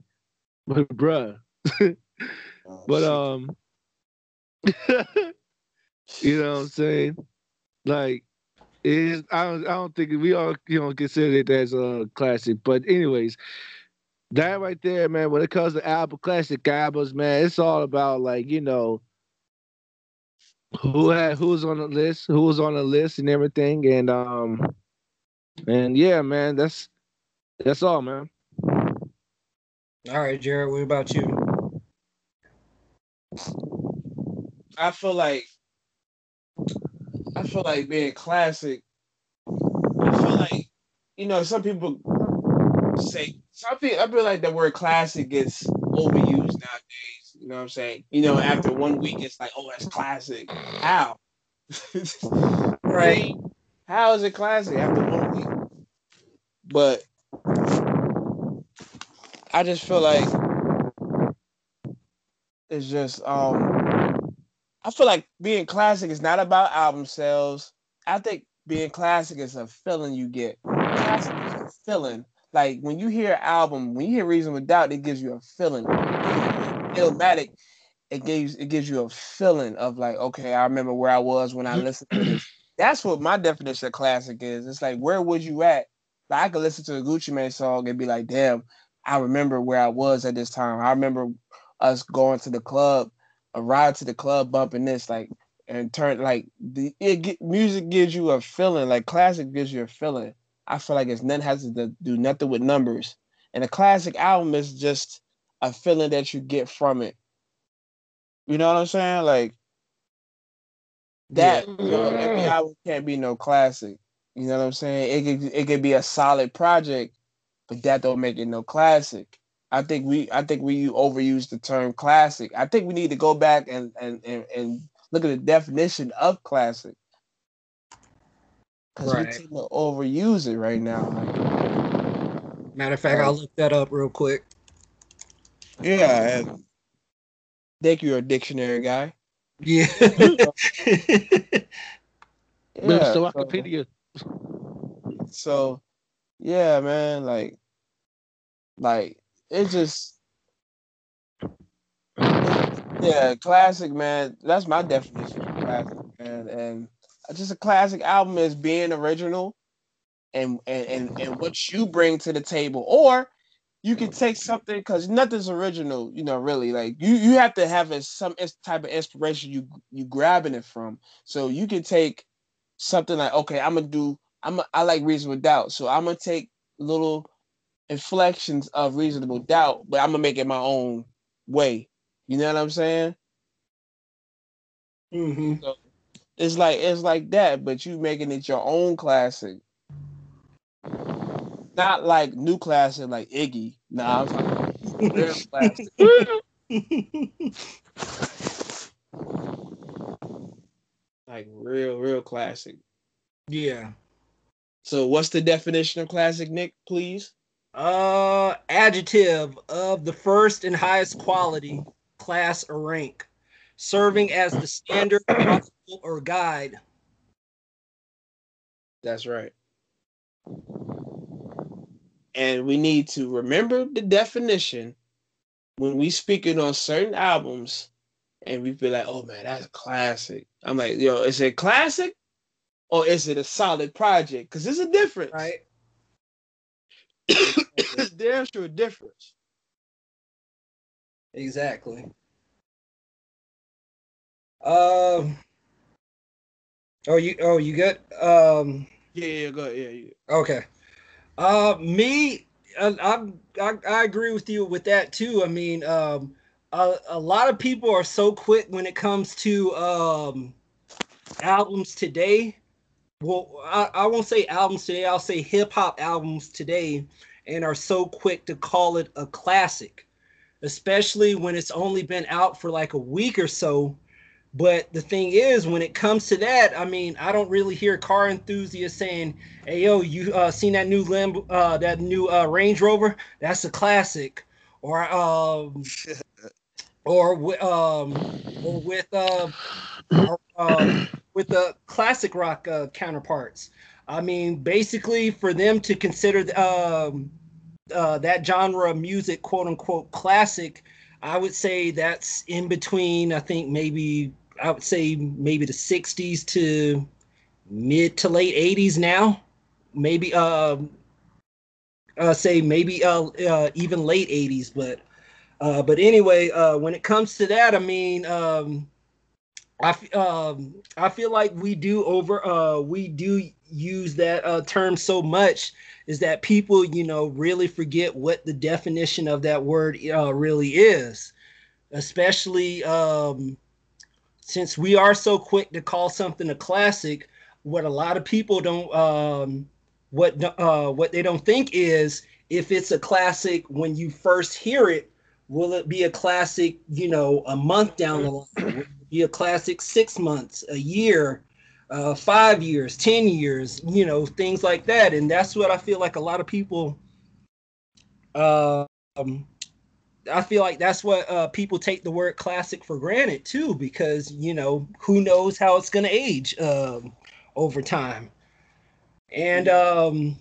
But bruh. Oh, <laughs> but um <laughs> you know what I'm saying? Like is I don't I don't think we all you know consider it as a classic. But anyways, that right there, man, when it comes to album classic albums, man, it's all about like, you know, who had who's on the list, who was on the list and everything. And um and yeah, man, that's that's all, man. all right jared what about you I feel like I feel like being classic. I feel like you know some people say some people. I feel like the word classic gets overused nowadays. You know what I'm saying? You know, after one week, it's like, oh, that's classic. How? <laughs> right How is it classic after one week? But I just feel like it's just um I feel like being classic is not about album sales. I think being classic is a feeling you get. Classic is a feeling. Like when you hear an album, when you hear Reasonable Doubt, it gives you a feeling. Illmatic, it gives it gives you a feeling of like, okay, I remember where I was when I mm-hmm. listened to this. That's what my definition of classic is. It's like, where was you at? Like I could listen to a Gucci Mane song and be like, damn, I remember where I was at this time. I remember us going to the club, a ride to the club, bumping this. Like and turn like the it music gives you a feeling like classic gives you a feeling i feel like it's nothing has to do nothing with numbers and a classic album is just a feeling that you get from it you know what i'm saying like that Yeah. album can't be no classic you know what i'm saying it could, it could be a solid project but that don't make it no classic I think we I think we overuse the term classic. I think we need to go back and and and, and look at the definition of classic. Because Right. we tend to overuse it right now. Matter of fact, I'll look that up real quick. Yeah. And think you're a dictionary guy. Yeah. <laughs> But Yeah, so so, Wikipedia. so yeah, man, like like it just yeah, classic man. That's my definition of classic, man. And just a classic album is being original and and and, and what you bring to the table. Or you can take something because nothing's original, you know, really. Like you you have to have a, some type of inspiration you you grabbing it from. So you can take something like, okay, I'm gonna do I'm a, I like reasonable doubt. So I'm gonna take little inflections of reasonable doubt, but I'm gonna make it my own way. You know what I'm saying? hmm It's like it's like that, but you making it your own classic. Not like new classic like Iggy. Nah, I'm talking real <laughs> classic. Like real, real classic. yeah. So what's the definition of classic, Nick, please? Uh, adjective of the first and highest quality, class or rank, serving as the standard, <coughs> or guide. That's right. And we need to remember the definition when we speaking on certain albums and we feel like, oh man, that's classic. I'm like, yo, is it classic or is it a solid project? Because there's a difference. Right. <coughs> There's sure a difference. Exactly. Um. Oh, you. Oh, you good. Um. Yeah, yeah, go ahead. Yeah, yeah. Okay. Uh, me, I, I'm- I, I agree with you with that too. I mean, um, a, a lot of people are so quick when it comes to um, albums today. Well, I, I won't say albums today. I'll say hip hop albums today, and are so quick to call it a classic, especially when it's only been out for like a week or so. But the thing is, when it comes to that, I mean, I don't really hear car enthusiasts saying, "Hey, yo, you uh, seen that new Lamb, uh, that new uh, Range Rover? That's a classic." Or, um, <laughs> or um, or with uh, or, um, with the classic rock uh, counterparts. I mean, basically, for them to consider um, uh, that genre of music, quote unquote, classic, I would say that's in between. I think maybe I would say maybe the '60s to mid to late '80s now. Maybe um, uh, say maybe uh, uh, even late '80s, but uh, but anyway, uh, when it comes to that, I mean, um, I um, I feel like we do over uh, we do use that uh, term so much is that people you know really forget what the definition of that word uh, really is, especially um, since we are so quick to call something a classic. What a lot of people don't um, what uh, what they don't think is if it's a classic when you first hear it will it be a classic you know a month down the line be a classic six months a year uh, five years ten years you know things like that and that's what i feel like a lot of people um, i feel like that's what uh, people take the word classic for granted too because you know who knows how it's going to age um, over time. And um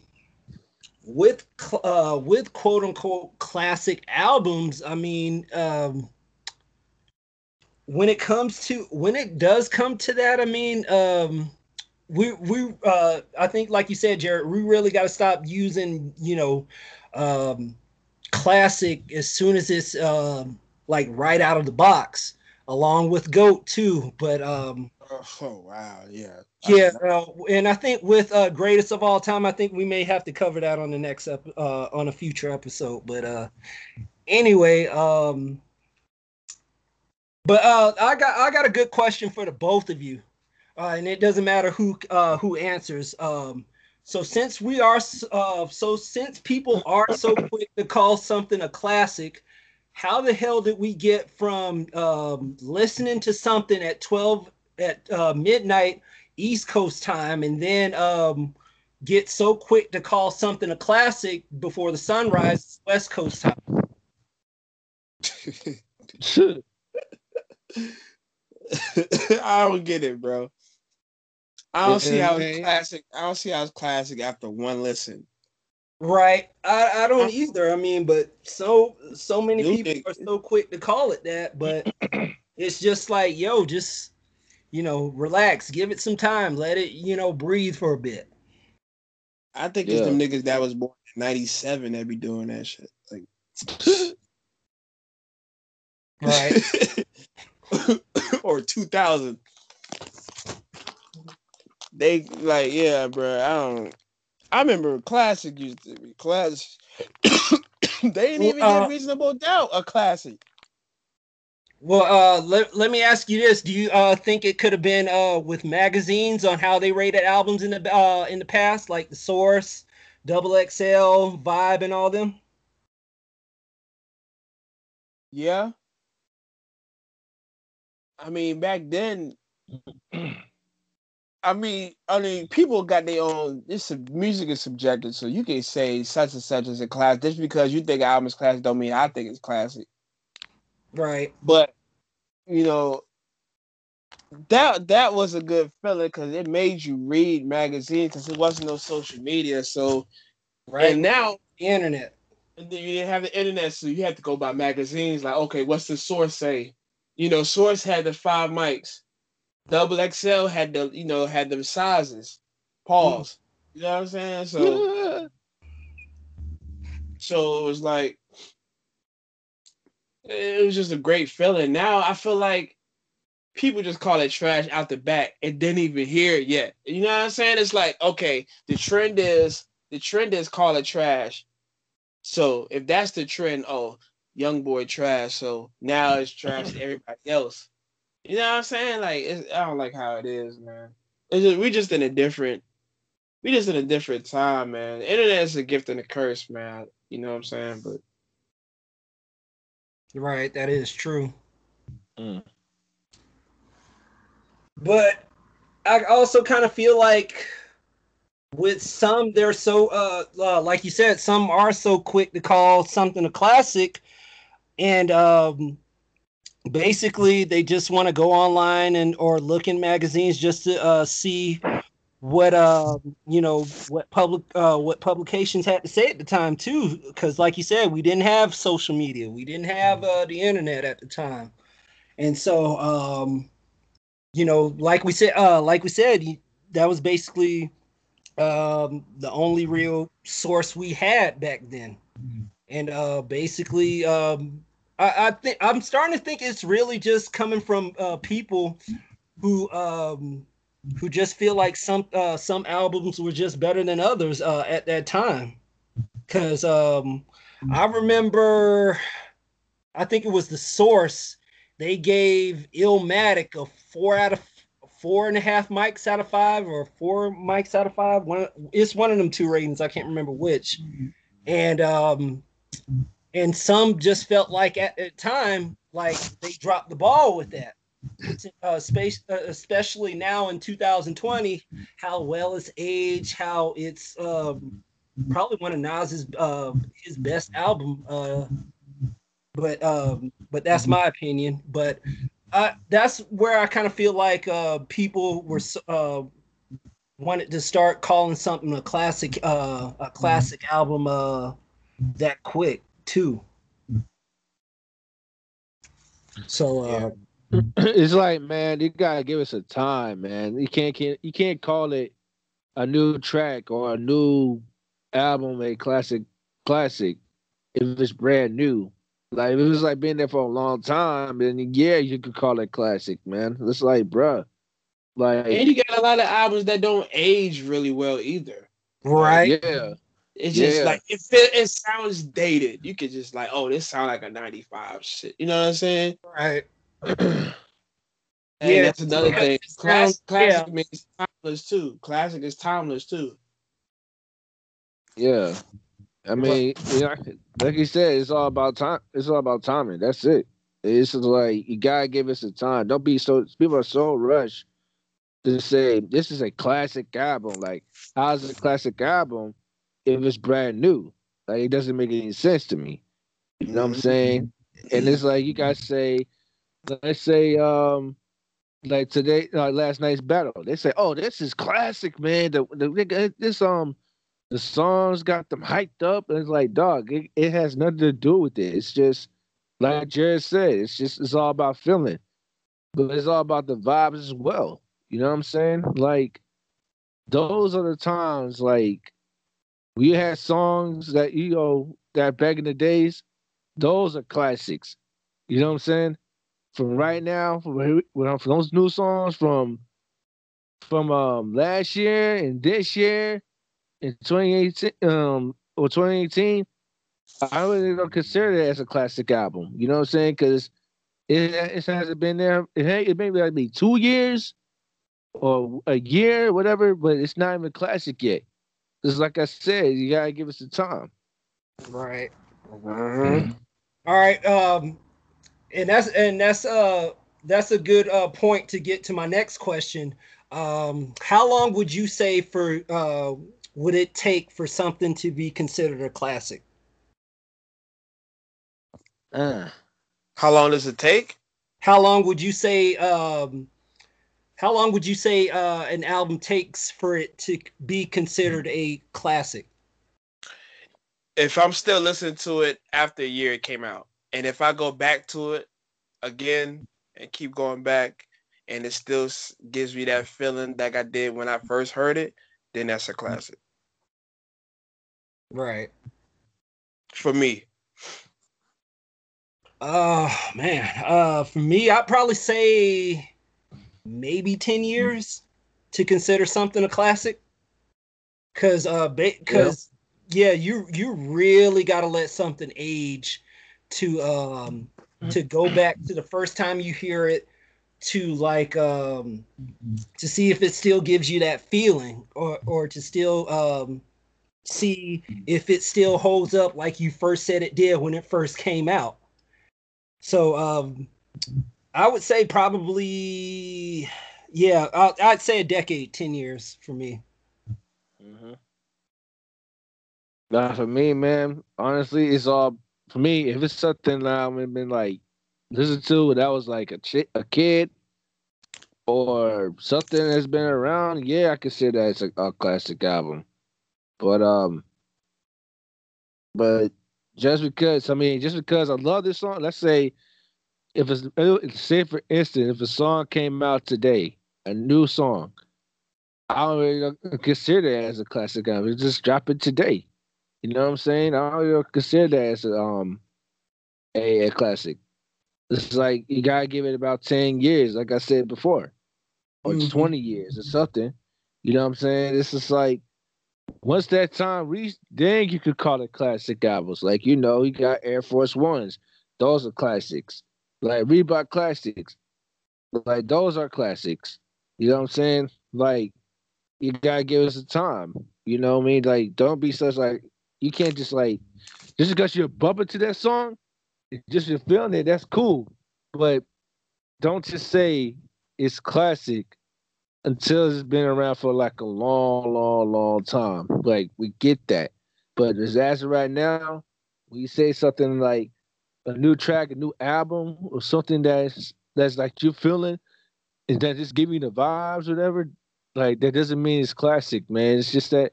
with uh with quote unquote classic albums i mean um when it comes to when it does come to that i mean um we we uh i think like you said jared we really got to stop using you know um classic as soon as it's um like right out of the box along with Goat too. But um, oh wow, yeah, yeah, uh, and I think with uh, greatest of all time, I think we may have to cover that on the next ep- uh, on a future episode. But uh, anyway, um, but uh, I got I got a good question for the both of you, uh, and it doesn't matter who uh, who answers. Um, so since we are uh, so since people are so <coughs> quick to call something a classic, how the hell did we get from um, listening to something at twelve at uh, midnight East Coast time, and then um, get so quick to call something a classic before the sunrise West Coast time? <laughs> I don't get it, bro. I don't see how it's classic. I don't see how it's classic after one listen. Right. I, I don't either. I mean, but so so many people are so quick to call it that, but <clears throat> it's just like, yo, just you know, relax, give it some time, let it, you know, breathe for a bit. I think yeah. it's the niggas that was born in '97 that be doing that shit. Like, right? <laughs> or 2000. They like, yeah, bro. I don't. I remember classic used to be classic. <coughs> they didn't even uh, get reasonable doubt a classic. Well, uh, let, let me ask you this: Do you uh, think it could have been uh, with magazines on how they rated albums in the uh, in the past, like the Source, Double XL, Vibe, and all them? Yeah, I mean, back then, I mean, I mean, people got their own. This music is subjective, so you can say such and such is a class. Just because you think an album is classic, don't mean I think it's classic. Right. But you know, that that was a good feeling because it made you read magazines because it wasn't no social media. So, right and now the internet. And then you didn't have the internet, so you had to go by magazines. Like, okay, what's the source say? you know, Source had the five mics. Double XL had the, you know, had the sizes. Pause. You know what I'm saying? So, <laughs> so it was like, it was just a great feeling. Now I feel like people just call it trash out the back and didn't even hear it yet. You know what I'm saying? It's like, okay, the trend is the trend is call it trash. So if that's the trend, oh, young boy trash, so now it's trash to everybody else. You know what I'm saying? Like, I don't like how it is, man. It's just, we just in a different, we just in a different time, man. The internet is a gift and a curse, man. You know what I'm saying? But right, that is true. Mm. But I also kind of feel like with some they're so uh, uh, like you said some are so quick to call something a classic and um, basically they just want to go online and or look in magazines just to uh, see what uh you know what public uh what publications had to say at the time too because like you said we didn't have social media. We didn't have uh, the internet at the time. And so um you know like we said uh like we said that was basically um the only real source we had back then. Mm-hmm. And uh, basically, um, I, I think I'm starting to think it's really just coming from uh, people who um, who just feel like some uh, some albums were just better than others uh, at that time. Because um, I remember, I think it was the Source. They gave Illmatic a four out of four and a half mics out of five, or four mics out of five. One, it's one of them two ratings. I can't remember which. And um, and some just felt like at the time like they dropped the ball with that. Uh, space uh, especially now in 2020 how well it's aged how it's um, probably one of Nas's uh, his best album uh, but um, but that's my opinion. But that's where I kind of feel like uh, people were uh, wanted to start calling something a classic a classic album that quick too. So uh, yeah. <clears throat> it's like, man, you gotta give us a time, man. You can't, can't you can't call it a new track or a new album a classic classic if it's brand new. Like if it was like been there for a long time, then yeah, you could call it classic, man. It's like, bruh, like and you got a lot of albums that don't age really well either. Right. Yeah. It's just Yeah. like it feel, it sounds dated. You could just like, oh, this sound like a '95 shit. You know what I'm saying? Right. <clears throat> And Yeah, that's another yeah, thing. it Class, sounds- classic means timeless too. Classic is timeless too. Yeah. I mean, you know, like you said, it's all about time. It's all about timing. That's it. It's just like you gotta give us a time. Don't be so. People are so rushed to say this is a classic album. Like, how's a classic album if it's brand new? Like, it doesn't make any sense to me. You know what I'm saying? And it's like you guys say, let's say, um, like today, like last night's battle. They say, "Oh, this is classic, man. The, the this um, the songs got them hyped up." And it's like, dog, it, it has nothing to do with it. It's just like Jared said. It's just it's all about feeling, but it's all about the vibes as well. You know what I'm saying? Like, those are the times like we had songs that you know that back in the days. Those are classics. You know what I'm saying? From right now, from, from those new songs from from um last year and this year in 2018 um or 2018, I really don't consider it as a classic album. You know what I'm saying? Because it it hasn't been there. It it may be like two years or a year, whatever, but it's not even classic yet. Just like I said, you gotta give us the time. Right. Mm-hmm. All right. Um, and that's and that's uh that's a good uh point to get to my next question. Um, how long would you say for uh would it take for something to be considered a classic? Uh, How long does it take? How long would you say um how long would you say uh an album takes for it to be considered a classic? If I'm still listening to it after a year it came out, and if I go back to it again and keep going back, and it still gives me that feeling like I did when I first heard it, then that's a classic Right. for me. Oh man. Uh for me, I'd probably say maybe 10 years to consider something a classic. Cause uh ba- cause yeah, you you really gotta let something age to um to go back to the first time you hear it to like um to see if it still gives you that feeling or or to still um see if it still holds up like you first said it did when it first came out. So um I would say probably yeah, I'll, I'd say a decade, 10 years for me. Mm-hmm. Nah, for me, man, honestly, it's all for me. If it's something that I've been like listen to that was like a chi- a kid or something that's been around, yeah, I consider that as a, a classic album. But um, but just because I mean, just because I love this song, let's say if it's say for instance, if a song came out today, a new song, I don't really consider it as a classic album. Just drop it today. You know what I'm saying? I don't really consider that as a, um a, a classic. It's like you gotta give it about ten years, like I said before, or Mhm. twenty years or something. You know what I'm saying? It's just like once that time reached, then you could call it classic albums. Like you know, you got Air Force Ones; those are classics. Like Reebok classics, like those are classics. You know what I'm saying? Like you gotta give us a time. You know what I mean? Like don't be such like you can't just like just because you're bumping to that song, just you're feeling it. That's cool, but don't just say it's classic until it's been around for like a long, long, long time. Like we get that, but as as right now, you say something like a new track, a new album, or something that's that's like you feeling, and that just give you the vibes, whatever. Like that doesn't mean it's classic, man. It's just that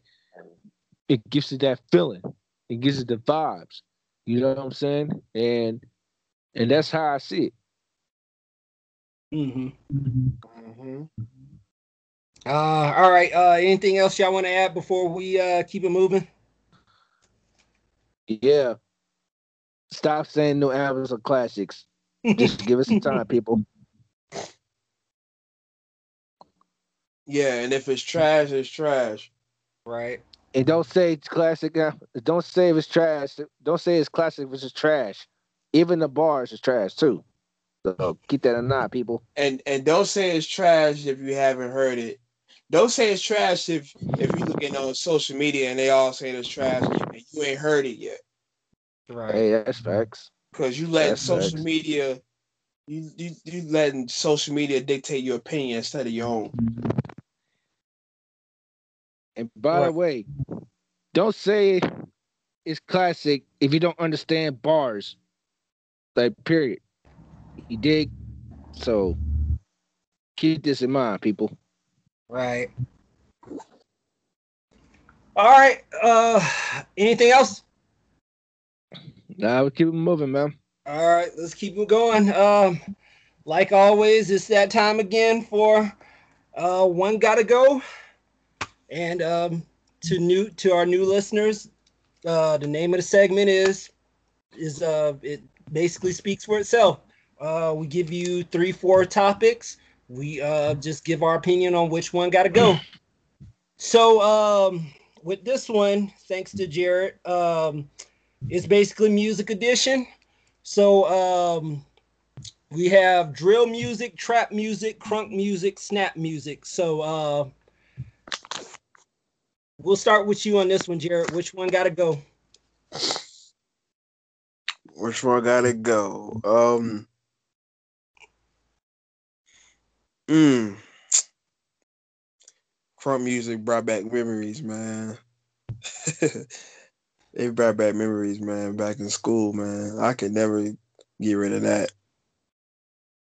it gives it that feeling. It gives it the vibes. You know what I'm saying? And and that's how I see it. hmm Mm-hmm. Uh, all right. Uh, anything else y'all want to add before we uh keep it moving? Yeah. Stop saying new albums are classics. Just give us some <laughs> time, people. Yeah, and if it's trash, it's trash. right. And don't say it's classic. Don't say if it's trash. Don't say it's classic if it's trash. Even the bars is trash too. So keep that in mind, people. And and don't say it's trash if you haven't heard it. Don't say it's trash if if you're looking on social media and they all saying it's trash and you ain't heard it yet. Right. Hey, that's facts. Cause you letting That's social facts. media you, you you letting social media dictate your opinion instead of your own. And by the way, don't say it's classic if you don't understand bars. Like period. You dig? So keep this in mind, people. Right. All right. Uh, anything else? Now we keep moving, man. All right, let's keep it going. Um, like always, it's that time again for uh, one gotta go. And um, to new to our new listeners, uh, the name of the segment is is uh, it basically speaks for itself. Uh, we give you three, four topics. We uh, just give our opinion on which one gotta go. So um, with this one, thanks to Jared, um, it's basically music edition. So um we have drill music, trap music, crunk music, snap music. So uh we'll start with you on this one, Jared. Which one gotta go? Which one gotta go? Um mm. Crunk music brought back memories, man. <laughs> they brought back memories, man, back in school, man. I could never get rid of that.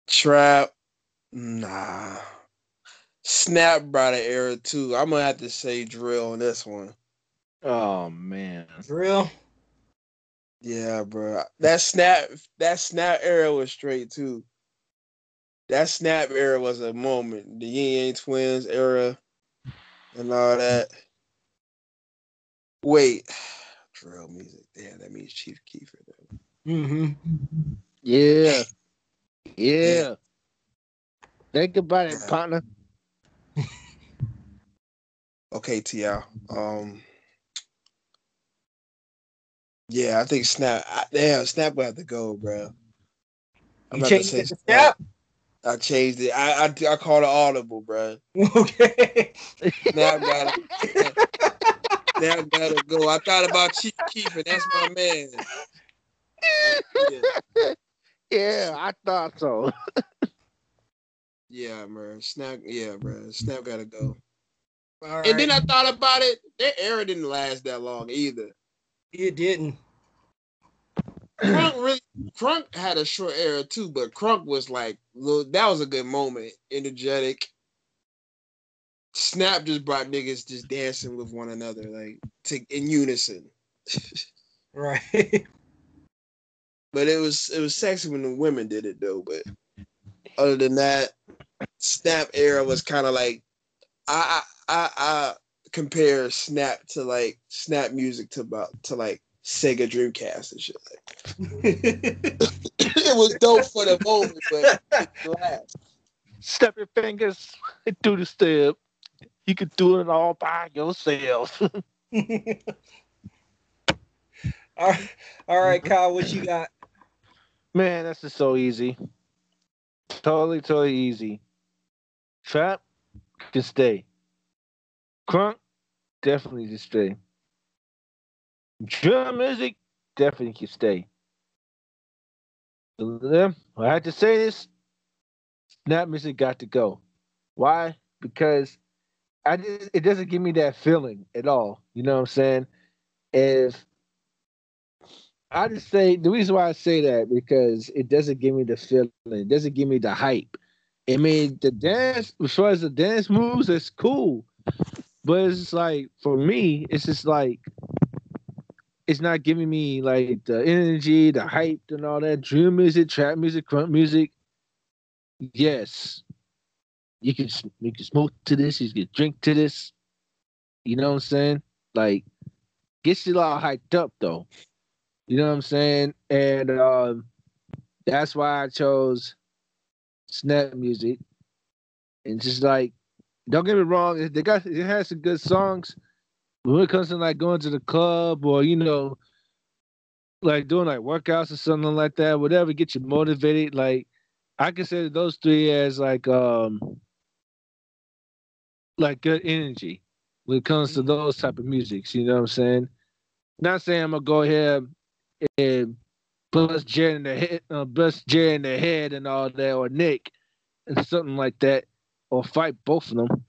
Trap, nah. Snap brought an era too. I'm gonna have to say drill on this one. Oh man. Drill. Yeah, bro. That snap, that snap era was straight too. That snap era was a moment. The Ying Yang Twins era and all that. Wait, drill music. Damn, that means Chief Keefer. Though. Mm-hmm. Yeah. Yeah. Think about it, Yeah. partner. Okay, Ti. Um. Yeah, I think Snap. I, damn, Snap will have to go, bro. I'm You about to changed say it to snap? I changed it. I I, I called it audible, bro. <laughs> Okay. Snap got it. <laughs> Snap gotta go. I thought about Chief Keef, and that's my man. Yeah, <laughs> Yeah, I thought so. <laughs> yeah, bro. Snap. Yeah, bro. Snap gotta go. All And then. I thought about it. That era didn't last that long either. it didn't. Crunk really, Crunk had a short era too, but Crunk was like, little, that was a good moment, energetic. Snap just brought niggas just dancing with one another, like to, in unison. <laughs> Right. But it was it was sexy when the women did it though. But other than that, Snap era was kind of like I, I I I compare Snap to like Snap music to about to like Sega Dreamcast and shit. <laughs> it was dope for the moment, but it last. Step your fingers do the step. You could do it all by yourself. <laughs> <laughs> all right, all right, mm-hmm. Kyle, what you got? Man, that's just so easy. Totally, totally easy. Trap can stay. Crunk definitely can stay. Drum music definitely can stay. I had to say this. Snap music got to go. Why? Because I just, it doesn't give me that feeling at all. You know what I'm saying? If I just say the reason why I say that because it doesn't give me the feeling, it doesn't give me the hype. I mean, the dance, as far as the dance moves, it's cool, but it's like for me, it's just like it's not giving me like the energy, the hype, and all that. Drill music, trap music, crunk music. Yes, you can you can smoke to this, you can drink to this. You know what I'm saying? Like, gets you all hyped up though. You know what I'm saying? And um, that's why I chose snap music. And just like, don't get me wrong, they got it has some good songs. When it comes to like going to the club or you know, like doing like workouts or something like that, whatever get you motivated. Like I consider those three as like um like good energy when it comes to those type of musics. You know what I'm saying? Not saying I'm gonna go ahead and bust Jerry in the head, uh, bust Jerry in the head and all that, or Nick and something like that, or fight both of them.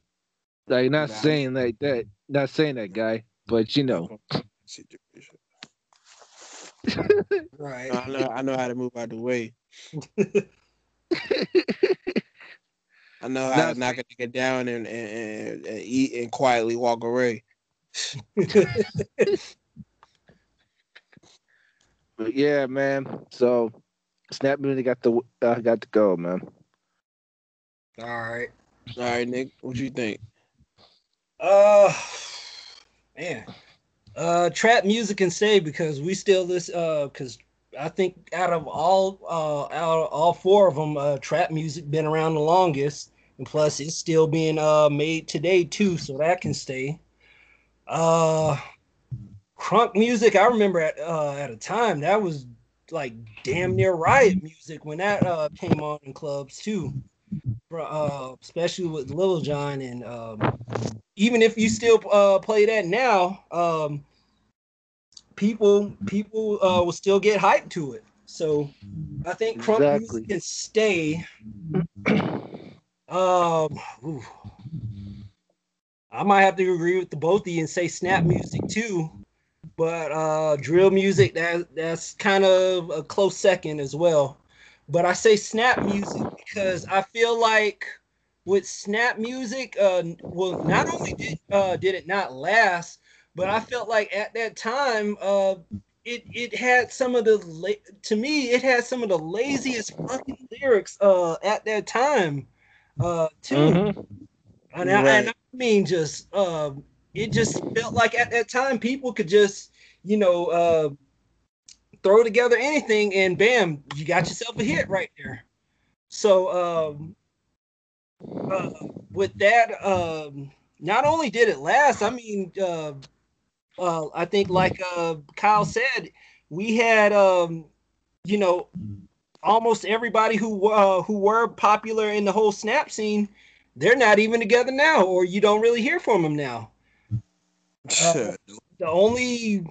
Like not Nah. saying like that, not saying that guy, but you know. <laughs> Right. I know I know how to move out the way. <laughs> <laughs> I know how Nah, to knock a nigga down and, and, and, and eat and quietly walk away. <laughs> But yeah, man. So Snap Music got the uh, got to go, man. All right. All right, Nick, what you think? Uh, man. Uh, trap music can stay because we still listen. Uh, because I think out of all uh out of all four of them, uh, trap music been around the longest, and plus it's still being uh made today too, so that can stay. Uh, crunk music. I remember at uh at a time that was like damn near riot music when that uh came on in clubs too. Uh, especially with Lil Jon and um even if you still uh, play that now, um, people people uh, will still get hyped to it. So I think crunk Exactly. music can stay. Um, ooh. I might have to agree with the both of you and say snap music too, but uh, drill music that that's kind of a close second as well. But I say snap music because I feel like with snap music, uh, well, not only did uh, did it not last, but I felt like at that time, uh, it it had some of the la- to me it had some of the laziest fucking lyrics uh, at that time, uh, too. Mhm. And, I, and I mean, just um, it just felt like at that time people could just, you know, uh, throw together anything and bam, you got yourself a hit right there. So um, uh, with that, um, not only did it last, I mean, uh, uh, I think like uh, Kyle said, we had, um, you know, almost everybody who uh, who were popular in the whole snap scene they're not even together now, or you don't really hear from them now. <laughs> Uh, The only,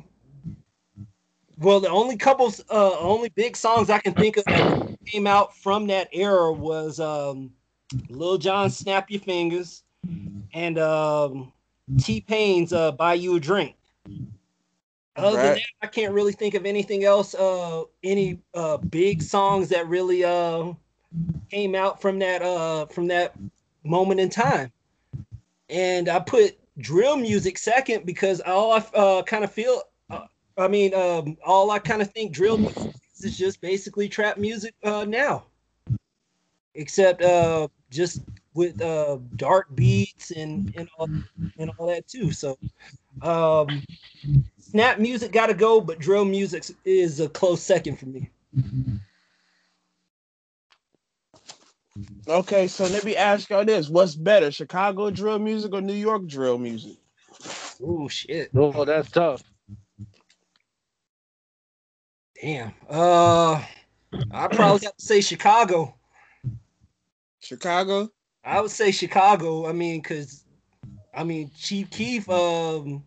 well, the only couples, uh, only big songs I can think of that came out from that era was um, Lil Jon "Snap Your Fingers" and um, T-Pain's uh, "Buy You a Drink." Other than that, I can't really think of anything else. Uh, any uh, big songs that really uh, came out from that uh, from that moment in time. And I put drill music second because all I uh, kind of feel, uh, I mean, um, all I kind of think drill music is is just basically trap music uh, now, except uh, just with uh, dark beats and and all, and all that too. So, um, snap music got to go, but drill music is a close second for me. Okay, so let me ask y'all this: What's better, Chicago drill music or New York drill music? Oh shit. Oh, that's tough. Damn. Uh, I probably have to say Chicago. Chicago. I would say Chicago. I mean, cause I mean Chief Keef. Um,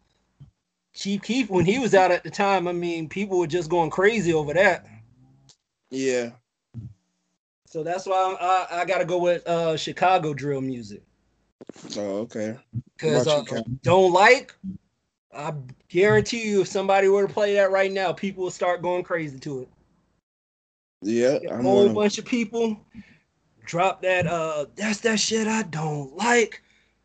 Chief Keef when he was out at the time. I mean, people were just going crazy over that. Yeah. So that's why I, I got to go with uh Chicago drill music. Oh, okay. Cause What uh, about you, Cam? don't like. I guarantee you, if somebody were to play that right now, people will start going crazy to it. Yeah, a whole gonna. bunch of people drop that uh that's that shit I don't like.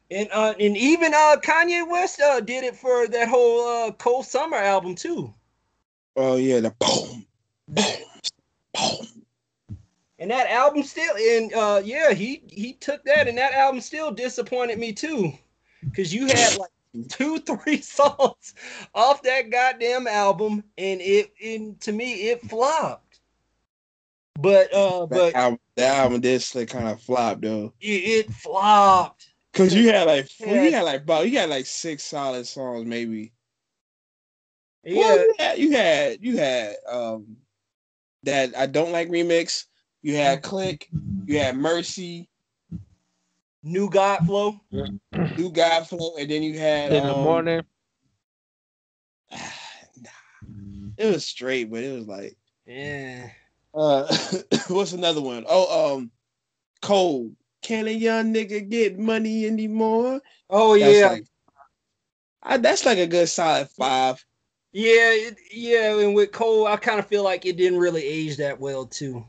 And uh and even uh Kanye West uh did it for that whole uh Cruel Summer album too. Oh yeah, the boom, boom, boom. And that album still and uh yeah, he he took that and that album still disappointed me too. Cause you had like two, <laughs> three songs off that goddamn album, and it, and to me, it flopped. But uh, That but album, that album did like kind of flop though. it, it flopped. Cause you had like four, Yeah. you had like about you had like six solid songs maybe. Yeah, Well, you had you had you had um that I don't like remix. You had Clique. You had Mercy. new God flow. New God Flow, and then you had In the um, morning. <sighs> It was straight, but it was like Yeah. Uh <coughs> what's another one? Oh, um Cold. Can a young nigga get money anymore? Oh That's yeah, like I, that's like a good solid five. yeah, it, yeah. And with Cole, I kind of feel like it didn't really age that well too.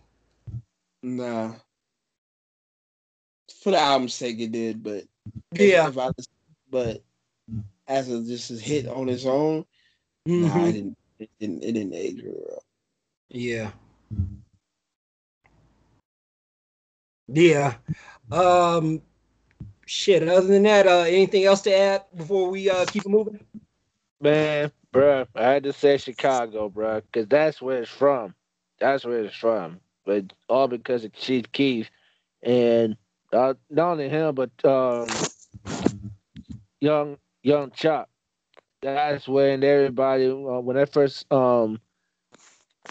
Nah. For the album's sake, it did, but Yeah. I but as a just a hit on its own, nah, Mhm. it didn't. It didn't. It didn't age real well. Yeah. Yeah. Um shit, other than that, uh anything else to add before we uh keep it moving? Man, bruh, I had to say Chicago, bruh, because that's where it's from. That's where it's from. But all because of Chief Keef and uh, not only him, but um, young young Chop. That's when everybody uh, when I first um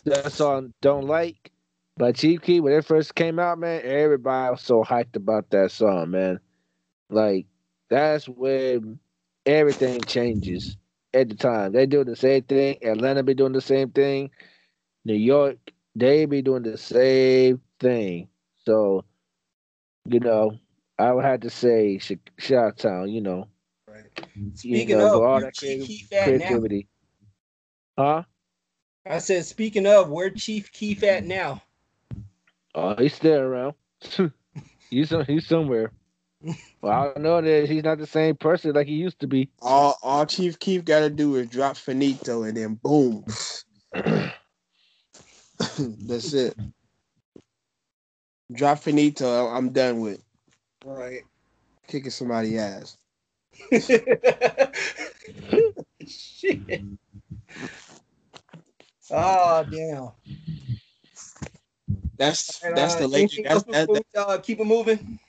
that song "Don't Like" by Chief Keef when it first came out, man, everybody was so hyped about that song, man. Like that's when everything changes at the time. They doing the same thing. Atlanta be doing the same thing. New York, they be doing the same thing. So, you know, I would have to say Shot Town, you know. Right. you Speaking know, of, all that creative, Keef now? creativity. Huh? I said, speaking of, where Chief Keef at now? Oh, he's still around. <laughs> he's he's somewhere. Well, I don't know that he's not the same person like he used to be. All all Chief Keef got to do is drop Faneto, and then boom. <clears throat> <laughs> That's it. Drop Faneto. I'm done with Right. kicking somebody ass. <laughs> Shit. Oh damn. That's And, that's uh, the Lakers. That's, else that, before uh, keep it moving.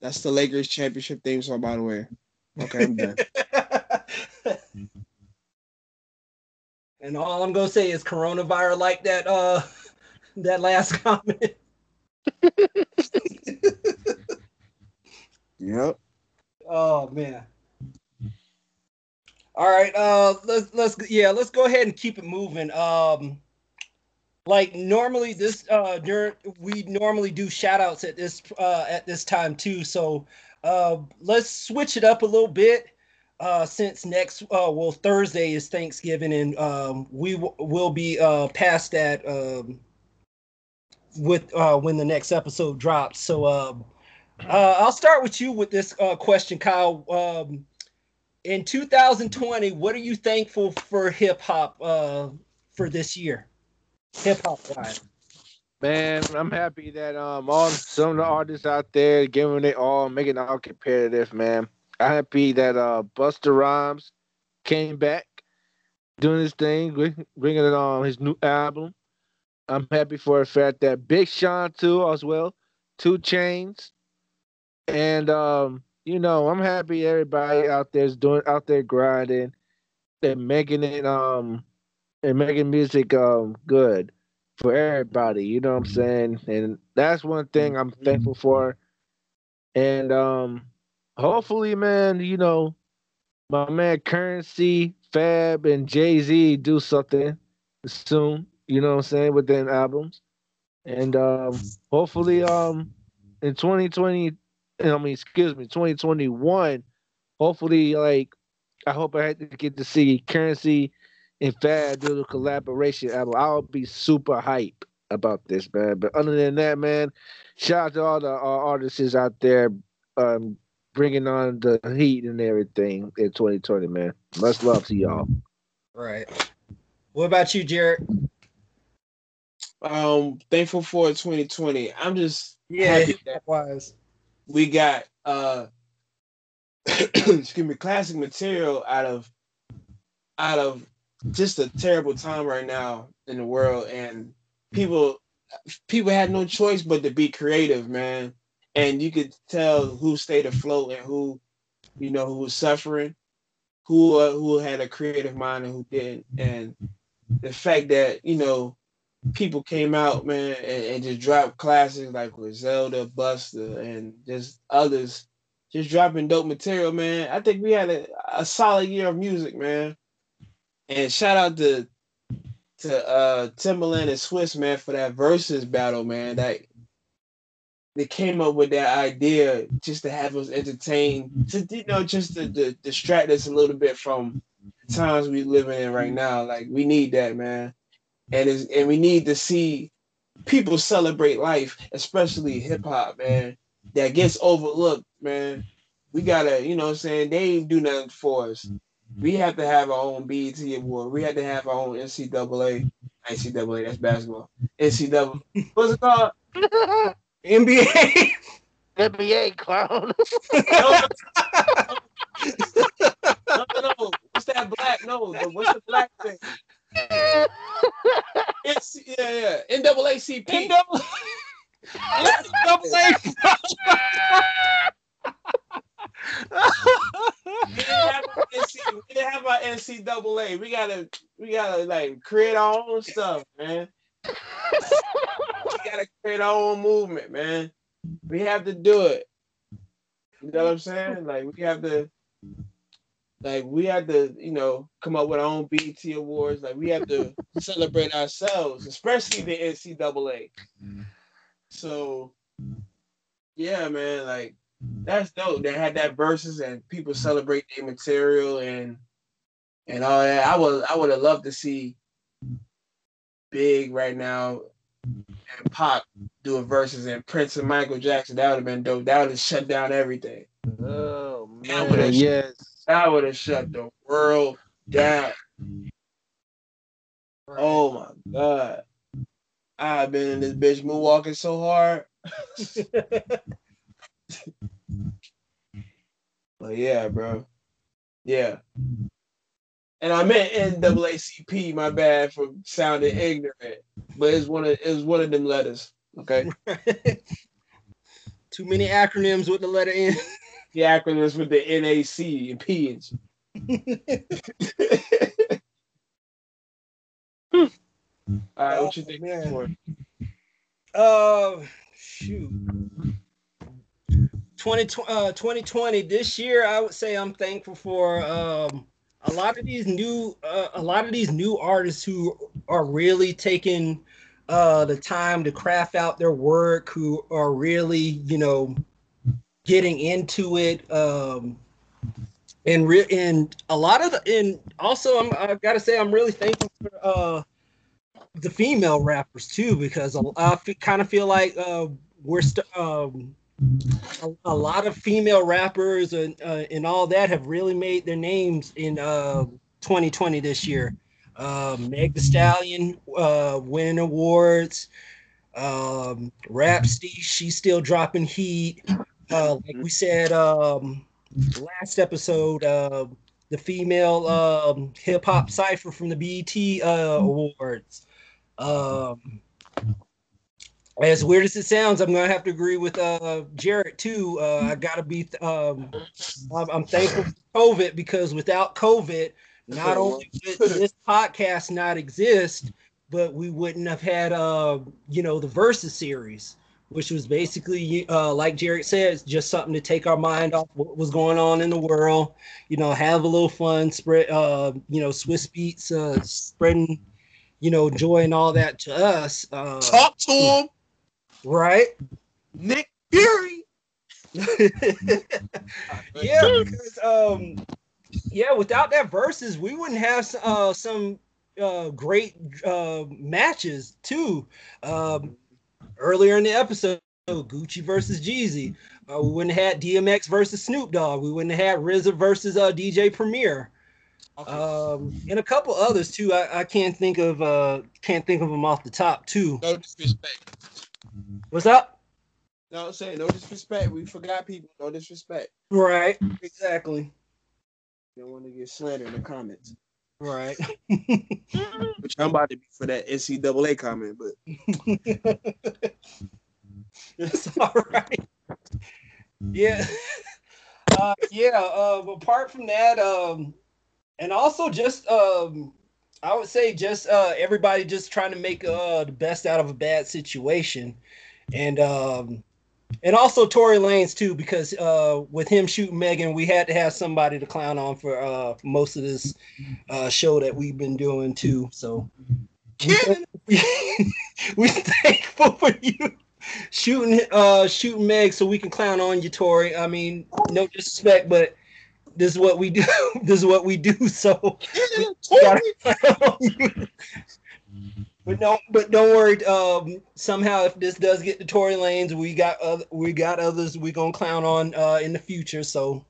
that's the Lakers championship theme song. By the way. Okay, I'm done. <laughs> and all I'm gonna say is coronavirus like that uh <laughs> that last <laughs> comment. yep. Oh man. All right, uh let's let's yeah, let's go ahead and keep it moving. Um like normally this uh during we normally do shout outs at this uh at this time too. So uh let's switch it up a little bit. Uh since next uh well Thursday is Thanksgiving and um we w- will be uh past that um with uh when the next episode drops. So um uh, I'll start with you with this uh, question, Kyle. Um, in 2020, what are you thankful for hip hop uh, for this year? Hip hop wise. Man, I'm happy that um all some of the artists out there giving it all, making it all competitive. Man, I'm happy that uh Busta Rhymes came back, doing his thing, bringing it on his new album. I'm happy for the fact that Big Sean too as well, 2 Chainz, and um you know I'm happy everybody out there is doing out there grinding and making it um and making music um good for everybody. You know what I'm saying? And that's one thing I'm thankful for. And um hopefully, man, you know, my man Curren$y, Fab, and Jay Z do something soon. You know what I'm saying with their albums. And um hopefully um in 2020, I mean, excuse me, 2021, hopefully like I hope I get to see Curren$y and Fab do the collaboration album. I'll be super hype about this, man. But other than that, man, shout out to all the uh, artists out there um, bringing on the heat and everything in 2020, man. Much love to y'all. Right. What about you, Jared? Um, thankful for 2020. I'm just Yeah, happy that hop wise. We got uh <clears throat> excuse me, classic material out of out of just a terrible time right now in the world, and people people had no choice but to be creative, man. And you could tell who stayed afloat and who, you know, who was suffering, who uh, who had a creative mind and who didn't. And the fact that you know people came out, man, and, and just dropped classics like with Zelda, Busta, and just others, just dropping dope material, man. I think we had a, a solid year of music, man. And shout out to to uh Timbaland and Swizz, man, for that versus battle, man. That they came up with that idea just to have us entertained, to you know, just to, to distract us a little bit from the times we living in right now. Like we need that, man, and is and we need to see people celebrate life, especially hip hop, man. That gets overlooked, man. We gotta, you know, what I'm saying they ain't do nothing for us. We have to have our own BET award. We have to have our own NCAA. NCAA, that's basketball. NCAA. What's it called? NBA. NBA clown. no, no, no. What's that black? No, what's the black thing? It's yeah, yeah. NAACP. NAACP. we didn't have NC, we didn't have our NCAA. We gotta we gotta like create our own stuff, man. we gotta create our own movement, man. We have to do it. You know what I'm saying? Like we have to like we had to, you know, come up with our own BET awards. Like we had to <laughs> celebrate ourselves, especially the NCAA. Mm-hmm. So yeah, man, like that's dope. They had that verses and people celebrate their material and and all that. I would I would have loved to see Big right now and Pop do a verses and Prince and Michael Jackson. That would have been dope. That would have shut down everything. Oh man, would have yes. That would have shut the world down. Oh my god. I've been in this bitch moonwalking so hard. <laughs> But yeah, bro. Yeah. And I meant NAACP, my bad for sounding ignorant. But it's one of it's one of them letters. Okay. <laughs> Too many acronyms with the letter N. The acronyms with the NAC and P and shit. <laughs> All right, what you think? Oh, man. for? Uh, shoot. 20, uh, 2020, this year, I would say I'm thankful for um, a lot of these new, uh, a lot of these new artists who are really taking uh, the time to craft out their work, who are really, you know, getting into it. Um, and re- and a lot of the, and also I'm I gotta say I'm really thankful for uh the female rappers too because I kind of feel like uh we're st- um a, a lot of female rappers and uh, and all that have really made their names in uh 2020 this year. Uh, Meg The Stallion uh, winning awards. Um, she's still dropping heat. Uh, like we said um, last episode, uh, the female um, hip hop cipher from the BET uh, awards. Um, as weird as it sounds, I'm gonna have to agree with uh Jared too. Uh, I gotta be. Um, I'm, I'm thankful for COVID because without COVID, not only <laughs> would this podcast not exist, but we wouldn't have had uh you know the versus series, which was basically uh like Jared says, just something to take our mind off what was going on in the world. You know, have a little fun, spread uh you know Swizz Beatz, uh spreading you know joy and all that to us. Uh, Talk to him, right. Nick Fury. <laughs> yeah, because um, yeah, without that verses, we wouldn't have uh some uh great uh matches too. Um, earlier in the episode, Gucci versus Jeezy. Uh, we wouldn't have had DMX versus Snoop Dogg. We wouldn't have had RZA versus uh DJ Premier. Um, and a couple others too. I, I can't think of uh can't think of them off the top too. No disrespect. What's up? No, I'm saying no disrespect. We forgot people. No disrespect. Right. Exactly. Don't want to get slandered in the comments. Right. <laughs> Which I'm about to be for that NCAA comment, but it's all right. Yeah. Uh, yeah. Uh, apart from that, um, and also just um, I would say just uh, everybody just trying to make uh, the best out of a bad situation, and um, and also Tory Lanez too, because uh, with him shooting Megan, we had to have somebody to clown on for uh, most of this uh, show that we've been doing too. So <laughs> we, we thankful for you shooting uh shooting Meg so we can clown on you, Tory. I mean, no disrespect, but this is what we do. <laughs> this is what we do. So we gotta clown on you. But no, but don't worry. Um, somehow, if this does get to Tory Lanez, we got other, we got others we gonna clown on uh, in the future. So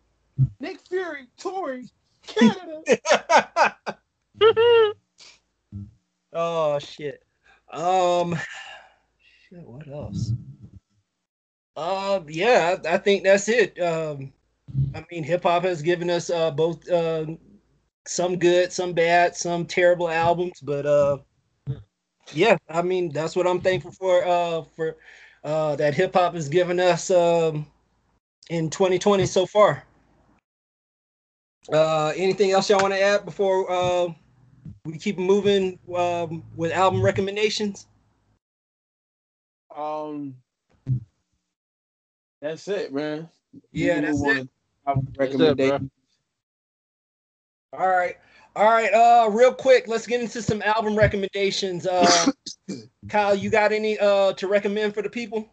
Nick Fury, Tory, Canada. <laughs> <laughs> oh shit. Um, shit. What else? Uh, yeah, I, I think that's it. Um, I mean, hip hop has given us uh both uh some good, some bad, some terrible albums, but uh yeah, I mean that's what I'm thankful for. Uh, for uh, that hip hop has given us um, in 2020 so far. Uh, anything else y'all want to add before uh, we keep moving um, with album recommendations? Um, that's it, man. Yeah, that's it. Recommendation. All right. All right, uh, real quick, let's get into some album recommendations. Uh, <coughs> Kyle, you got any uh to recommend for the people?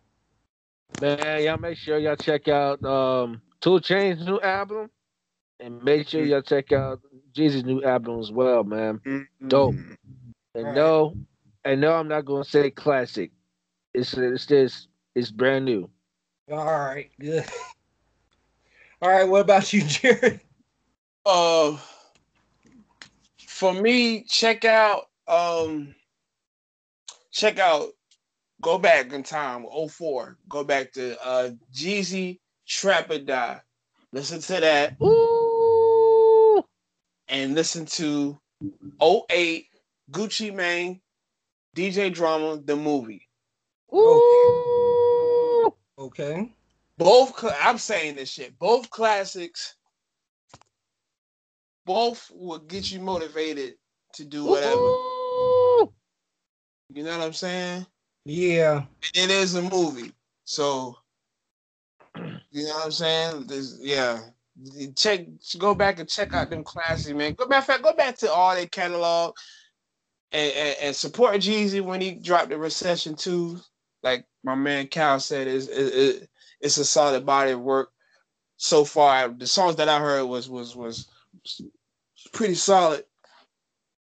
Man, y'all make sure y'all check out um 2 Chainz new album, and make sure y'all check out Jeezy's new album as well, man. Dope. And Right. no, and no, I'm not gonna say classic. It's it's this it's brand new. All right, good. <laughs> All right, what about you, Jared? Uh, for me, check out um, check out. Go back in time, 04. Go back to uh Jeezy Trap or Die. Listen to that Ooh, and listen to 08 Gucci Mane, DJ Drama, the movie. ooh. Okay. Both, cla- I'm saying this shit. Both classics. Both will get you motivated to do whatever. Ooh. You know what I'm saying? Yeah. It is a movie, so you know what I'm saying. This, yeah, check, go back and check out them classics, man. Go matter of fact, go back to all their catalog and, and, and support Jeezy when he dropped the Recession too. Like my man Cal said, is it, it, it's a solid body of work so far. The songs that I heard was was was pretty solid.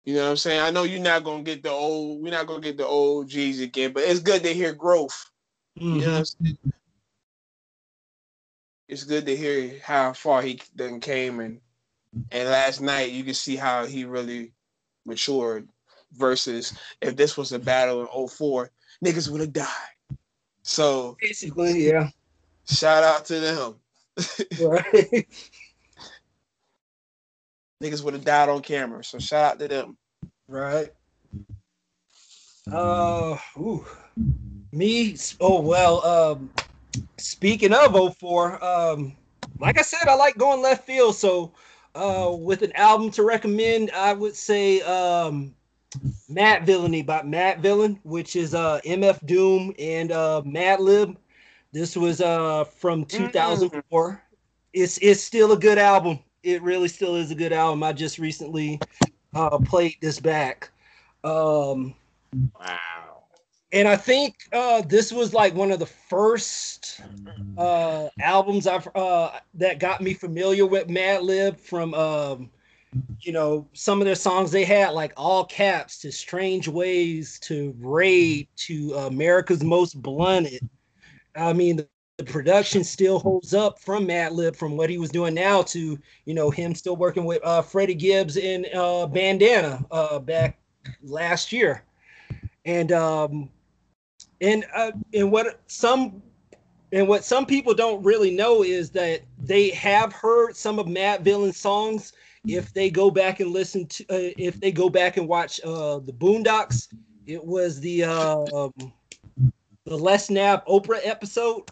You know what I'm saying? I know you're not gonna get the old, we're not gonna get the old G's again, but it's good to hear growth. You know what I'm mm-hmm. saying? It's good to hear how far he then came and and last night you can see how he really matured versus if this was a battle in 04, niggas would have died. So Basically, yeah. shout out to them. <laughs> Right. <laughs> niggas would have died on camera. So shout out to them. right. Uh, ooh. me. Oh well. Um, speaking of 04, um, like I said, I like going left field. So, uh, with an album to recommend, I would say um, Madvillainy by Madvillain, which is uh MF Doom and uh Madlib. This was uh from 2004. It's it's still a good album. It really still is a good album. I just recently uh played this back. Um Wow. and I think uh, this was like one of the first uh, albums I've uh, that got me familiar with Madlib from um, you know some of their songs they had like all caps to Strange Ways to Raid to America's Most Blunted. I mean the, production still holds up from Madlib from what he was doing now to you know him still working with uh, Freddie Gibbs in uh, Bandana uh, back last year and um and uh and what some and what some people don't really know is that they have heard some of Madvillain's songs. If they go back and listen to, uh, if they go back and watch uh, the Boondocks, it was the uh, um, the Les Nab Oprah episode.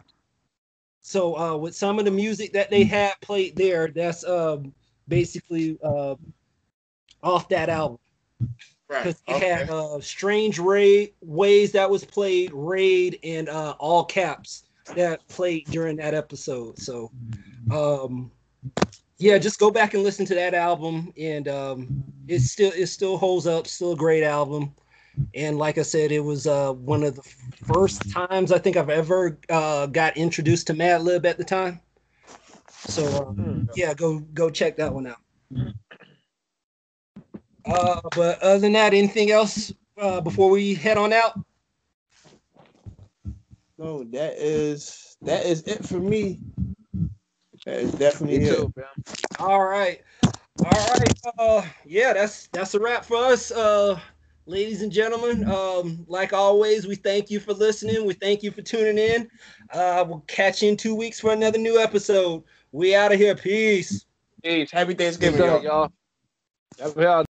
So uh, with some of the music that they had played there, that's um, basically uh, off that album. Because Right. they had uh, Strange Raid Ways that was played, Raid, and uh, All Caps that played during that episode. So, um, yeah, just go back and listen to that album, and um, it still it still holds up. Still a great album. And like I said, it was uh, one of the first times I think I've ever uh, got introduced to Madlib at the time. So uh, yeah, go go check that one out. Uh, but other than that, anything else uh, before we head on out? No, that is that is it for me. That is definitely Me it. too, man. All right, all right. Uh, yeah, that's that's a wrap for us, uh, ladies and gentlemen. Um, like always, we thank you for listening. We thank you for tuning in. Uh, we'll catch you in two weeks for another new episode. We out of here. Peace. Peace. Happy Thanksgiving, What's up, y'all. y'all? Y'all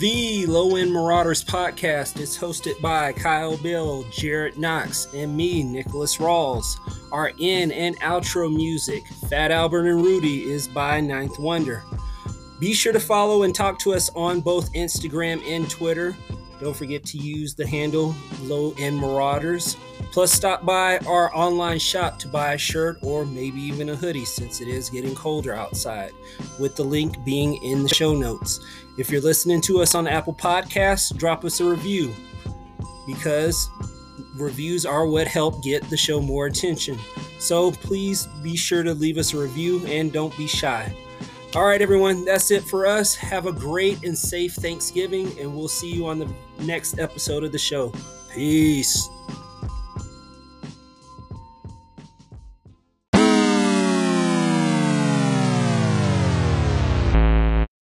The Low End Marauders podcast is hosted by Kyle Bill, Jared Knox, and me, Nicholas Rawls. Our in and outro music, Fat Albert and Rudy, is by 9th Wonder. Be sure to follow and talk to us on both Instagram and Twitter. Don't forget to use the handle Low End Marauders. Plus, stop by our online shop to buy a shirt or maybe even a hoodie since it is getting colder outside, with the link being in the show notes. If you're listening to us on Apple Podcasts, drop us a review because reviews are what help get the show more attention. So please be sure to leave us a review and don't be shy. All right, everyone, that's it for us. Have a great and safe Thanksgiving, and we'll see you on the next episode of the show. Peace.